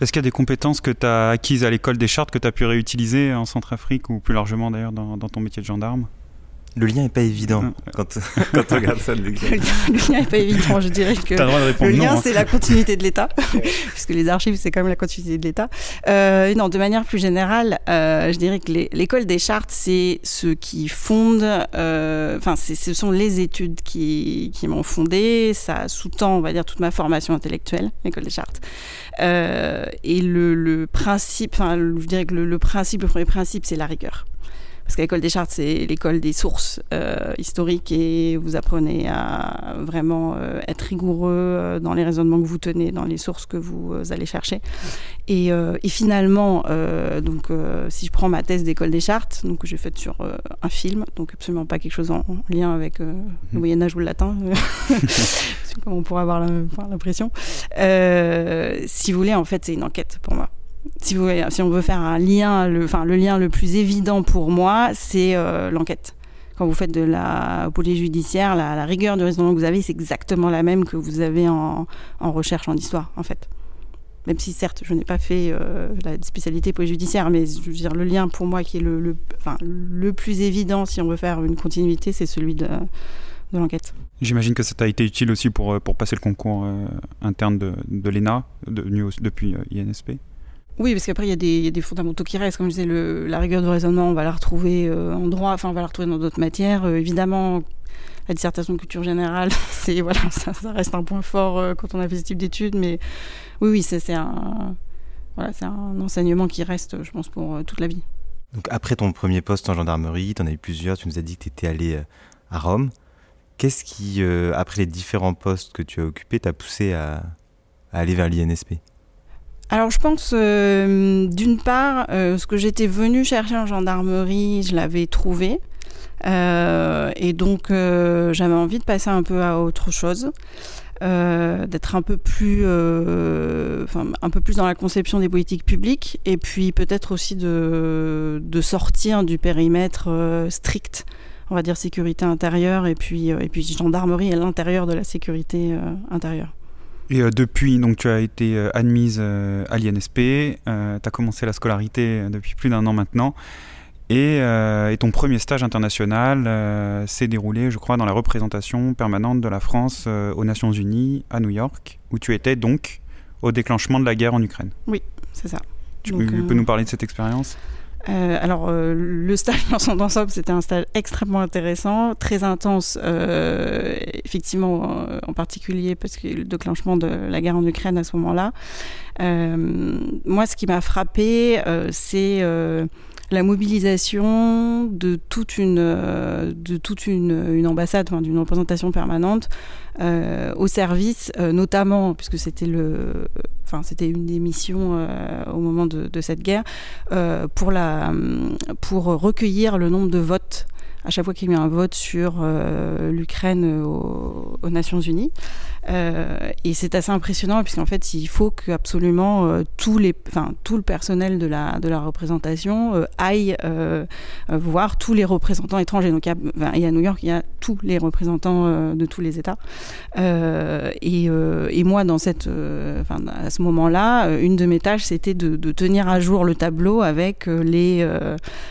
Est-ce qu'il y a des compétences que tu as acquises à l'école des chartes que tu as pu réutiliser en Centrafrique ou plus largement d'ailleurs dans, ton métier de gendarme? Le lien n'est pas évident quand, quand on regarde ça. Le lien n'est pas évident, je dirais que le lien hein. c'est la continuité de l'État, puisque les archives c'est quand même la continuité de l'État. Euh, non, de manière plus générale, euh, je dirais que l'école des chartes c'est ce qui fonde, euh, enfin ce sont les études qui, qui m'ont fondé, ça sous-tend on va dire toute ma formation intellectuelle, l'école des chartes. Euh, et le, le principe, enfin je dirais que le, le principe, le premier principe c'est la rigueur. Parce que l'école des chartes, c'est l'école des sources euh, historiques et vous apprenez à vraiment euh, être rigoureux euh, dans les raisonnements que vous tenez, dans les sources que vous allez chercher. Et, et finalement, donc, si je prends ma thèse d'école des chartes, donc, que j'ai faite sur un film, donc absolument pas quelque chose en, lien avec le mhm. Moyen-Âge ou le latin, comme on pourrait avoir l'impression. si vous voulez, en fait, c'est une enquête pour moi si, on veut faire un lien, le, enfin, le lien le plus évident pour moi, c'est euh, l'enquête. Quand vous faites de la police judiciaire, la, rigueur de raisonnement que vous avez, c'est exactement la même que vous avez en, recherche en histoire, en fait. Même si, certes, je n'ai pas fait euh, la spécialité police judiciaire, mais le lien pour moi qui est le, plus évident, si on veut faire une continuité, c'est celui de, l'enquête. J'imagine que ça t'a été utile aussi pour, euh, passer le concours interne de, l'ENA, depuis INSP oui, parce qu'après, il y, a des fondamentaux qui restent. Comme je disais, la rigueur de raisonnement, on va la retrouver euh, en droit, enfin, on va la retrouver dans d'autres matières. Euh, évidemment, la dissertation de culture générale, c'est, voilà, ça, reste un point fort euh, quand on a fait ce type d'études. Mais oui, oui, c'est un, voilà, un enseignement qui reste, je pense, pour toute la vie. Donc, après ton premier poste en gendarmerie, tu en as eu plusieurs, tu nous as dit que tu étais allé à Rome. Qu'est-ce qui, après les différents postes que tu as occupés, t'a poussé à aller vers l'INSP? Alors je pense euh, d'une part, euh, ce que j'étais venue chercher en gendarmerie, je l'avais trouvé. Euh, et donc j'avais envie de passer un peu à autre chose. d'être un peu plus, un peu plus dans la conception des politiques publiques, et puis peut-être aussi de, de sortir du périmètre strict on va dire sécurité intérieure et puis, et puis gendarmerie à l'intérieur de la sécurité intérieure. Et euh, depuis, donc, tu as été euh, admise euh, à l'INSP, tu as commencé la scolarité depuis plus d'un an maintenant. Et, ton premier stage international s'est déroulé, je crois, dans la représentation permanente de la France aux Nations Unies à New York, où tu étais donc au déclenchement de la guerre en Ukraine. Oui, c'est ça. Tu peux nous parler de cette expérience? Euh, alors, euh, le stage dans son ensemble, c'était un stage extrêmement intéressant, très intense, euh, effectivement, en particulier parce que le déclenchement de la guerre en Ukraine à ce moment-là. moi, ce qui m'a frappé, c'est la mobilisation de toute une, de toute une, ambassade, enfin, d'une représentation permanente euh, au service, euh, notamment puisque c'était le, enfin c'était une des missions euh, au moment de, de cette guerre, pour la, pour recueillir le nombre de votes à chaque fois qu'il y a eu un vote sur euh, l'Ukraine aux, Nations Unies. Euh, et c'est assez impressionnant puisqu'en fait, il faut que absolument euh, tous tout le personnel de la, de la représentation aille voir tous les représentants étrangers. Donc, il y, a, à New York, il y a tous les représentants de tous les États. Et, et, moi, dans cette, à ce moment-là, une de mes tâches, c'était de, de, tenir à jour le tableau avec les,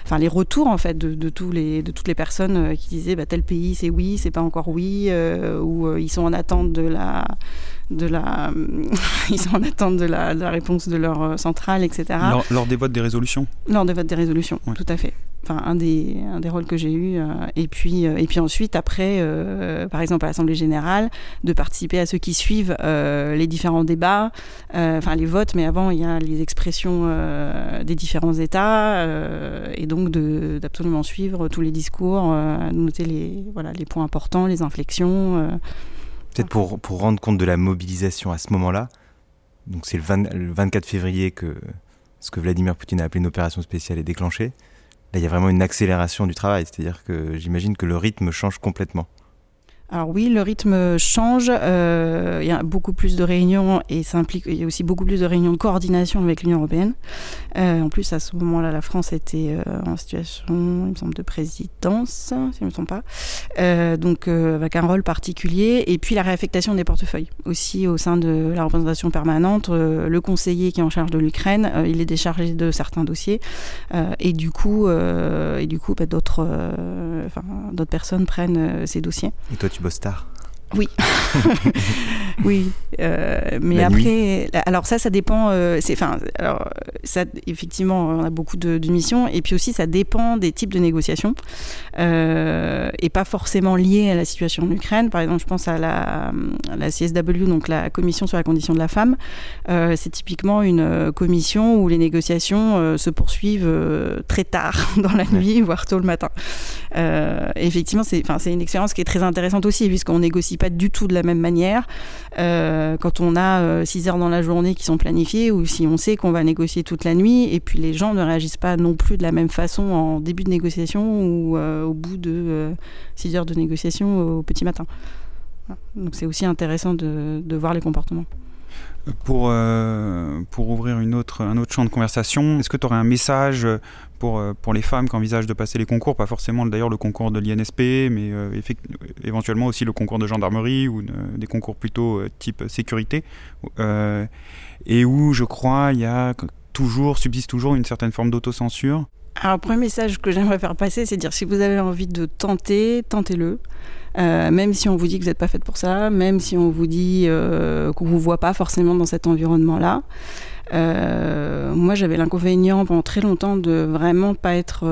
enfin, les retours en fait de, de tous les, de toutes les personnes euh, qui disaient bah, tel pays c'est oui, c'est pas encore oui, euh, ou euh, ils sont en attente de la de la ils sont en attente de la, de la réponse de leur centrale, etc. Lors, des votes des résolutions. Lors des votes des résolutions, tout à fait enfin un des, un des rôles que j'ai eu. et puis et puis ensuite après, par exemple à l'Assemblée générale, de participer à ceux qui suivent les différents débats, enfin les votes, mais avant il y a les expressions des différents États et donc d'absolument suivre tous les discours euh, noter les, voilà, les points importants, les inflexions. Peut-être pour, rendre compte de la mobilisation à ce moment-là, donc c'est le, le, 24 février que ce que Vladimir Poutine a appelé une opération spéciale est déclenché. Là, il y a vraiment une accélération du travail, c'est-à-dire que j'imagine que le rythme change complètement. Alors oui, le rythme change. Euh, il y a beaucoup plus de réunions et ça implique il y a aussi beaucoup plus de réunions de coordination avec l'Union européenne. Euh, en plus, à ce moment-là, la France était euh, en situation, il me semble, de présidence, si je ne me trompe pas. Euh, donc avec un rôle particulier et puis la réaffectation des portefeuilles aussi au sein de la représentation permanente. le conseiller qui est en charge de l'Ukraine, il est déchargé de certains dossiers et du coup, et du coup, bah, d'autres, enfin, d'autres personnes prennent ces dossiers. Bostar oui, oui, euh, mais après, alors ça, ça dépend. Euh, c'est, enfin, alors ça, effectivement, on a beaucoup de, de, missions, et puis aussi, ça dépend des types de négociations, euh, et pas forcément liées à la situation en Ukraine. Par exemple, je pense à la, la CSW, donc la Commission sur la condition de la femme. c'est typiquement une commission où les négociations se poursuivent très tard dans la nuit, voire tôt le matin. effectivement, c'est, enfin, c'est une expérience qui est très intéressante aussi, puisqu'on négocie pas du tout de la même manière euh, quand on a 6 euh, heures dans la journée qui sont planifiées ou si on sait qu'on va négocier toute la nuit et puis les gens ne réagissent pas non plus de la même façon en début de négociation ou euh, au bout de 6 heures de négociation au petit matin. Donc c'est aussi intéressant de, voir les comportements. Pour, pour ouvrir une autre, un autre champ de conversation, est-ce que tu aurais un message pour, euh, pour les femmes qui envisagent de passer les concours Pas forcément d'ailleurs le concours de l'INSP, mais euh, éventuellement aussi le concours de gendarmerie ou des concours plutôt type sécurité. et où je crois il y a toujours, subsiste toujours une certaine forme d'autocensure. Alors, le premier message que j'aimerais faire passer, c'est de dire si vous avez envie de tenter, tentez-le. Euh, même si on vous dit que vous n'êtes pas faite pour ça, même si on vous dit euh, qu'on ne vous voit pas forcément dans cet environnement-là. Euh, moi, j'avais l'inconvénient pendant très longtemps de vraiment pas être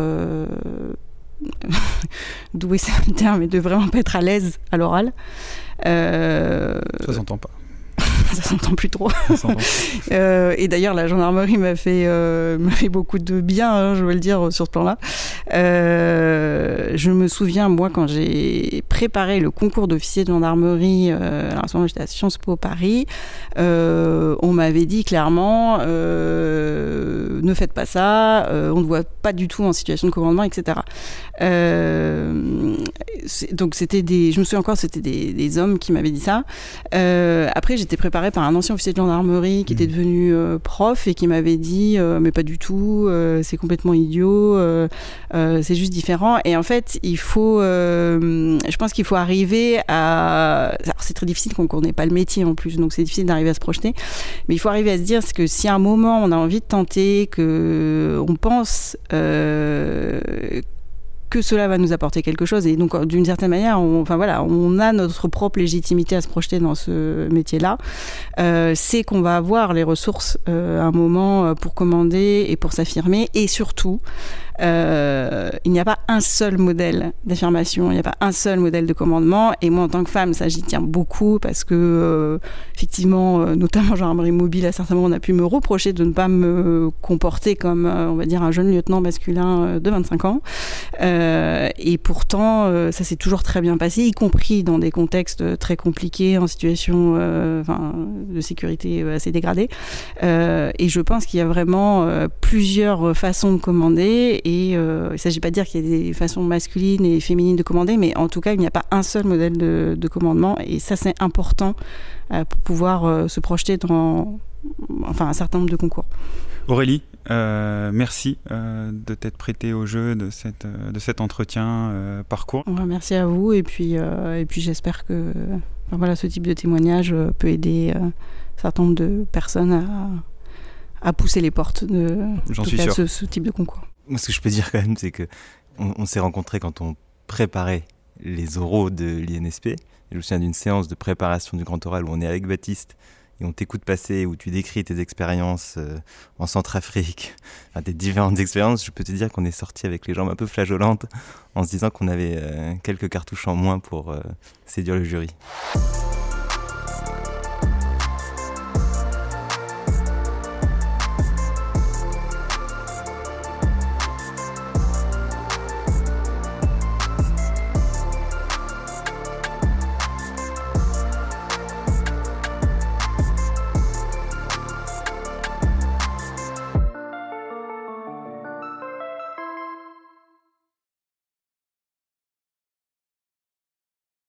doué, c'est un terme, mais de vraiment pas être à l'aise à l'oral. ça s'entend pas. ça s'entend plus trop. euh, et d'ailleurs, la gendarmerie m'a fait, euh, m'a fait beaucoup de bien, hein, je veux le dire, sur ce plan-là. Euh, je me souviens, moi, quand j'ai préparé le concours d'officier de gendarmerie, alors à ce moment j'étais à Sciences Po Paris, on m'avait dit clairement ne faites pas ça, on ne voit pas du tout en situation de commandement, etc. Donc c'était des, je me souviens encore, c'était des, des hommes qui m'avaient dit ça. Après, j'étais préparée par un ancien officier de gendarmerie qui était devenu euh, prof et qui m'avait dit euh, mais pas du tout, euh, c'est complètement idiot, c'est juste différent. Et en fait, il faut, je pense qu'il faut arriver à, alors c'est très difficile qu'on n'ait pas le métier en plus, donc c'est difficile d'arriver à se projeter. Mais il faut arriver à se dire que si à un moment on a envie de tenter, que on pense que cela va nous apporter quelque chose. Et donc d'une certaine manière on, voilà on a notre propre légitimité à se projeter dans ce métier là euh, c'est qu'on va avoir les ressources euh, à un moment euh, pour commander et pour s'affirmer. Et surtout euh, il n'y a pas un seul modèle d'affirmation, il n'y a pas un seul modèle de commandement. Et moi, en tant que femme, ça, j'y tiens beaucoup parce que, euh, effectivement, euh, notamment gendarmerie mobile, à certains moments, on a pu me reprocher de ne pas me comporter comme, euh, on va dire, un jeune lieutenant masculin euh, de 25 ans. Euh, et pourtant, ça s'est toujours très bien passé, y compris dans des contextes très compliqués, en situation de sécurité assez dégradée. Et je pense qu'il y a vraiment plusieurs façons de commander. Et euh, il ne s'agit pas de dire qu'il y a des façons masculines et féminines de commander, mais en tout cas, il n'y a pas un seul modèle de, de commandement. Et ça, c'est important euh, pour pouvoir euh, se projeter dans enfin, un certain nombre de concours. Aurélie, euh, merci euh, de t'être prêtée au jeu de, cette, de cet entretien euh, parcours. Merci à vous. Et puis, et puis j'espère que enfin, voilà, ce type de témoignage peut aider un certain nombre de personnes à, à pousser les portes de, J'en suis sûr. ce type de concours. Ce que je peux dire quand même, c'est que on, on s'est rencontrés quand on préparait les oraux de l'INSP. Je me souviens d'une séance de préparation du grand oral où on est avec Baptiste et on t'écoute passer, où tu décris tes expériences euh, en Centrafrique, enfin, tes différentes expériences. Je peux te dire qu'on est sorti avec les jambes un peu flageolantes en se disant qu'on avait euh, quelques cartouches en moins pour euh, séduire le jury.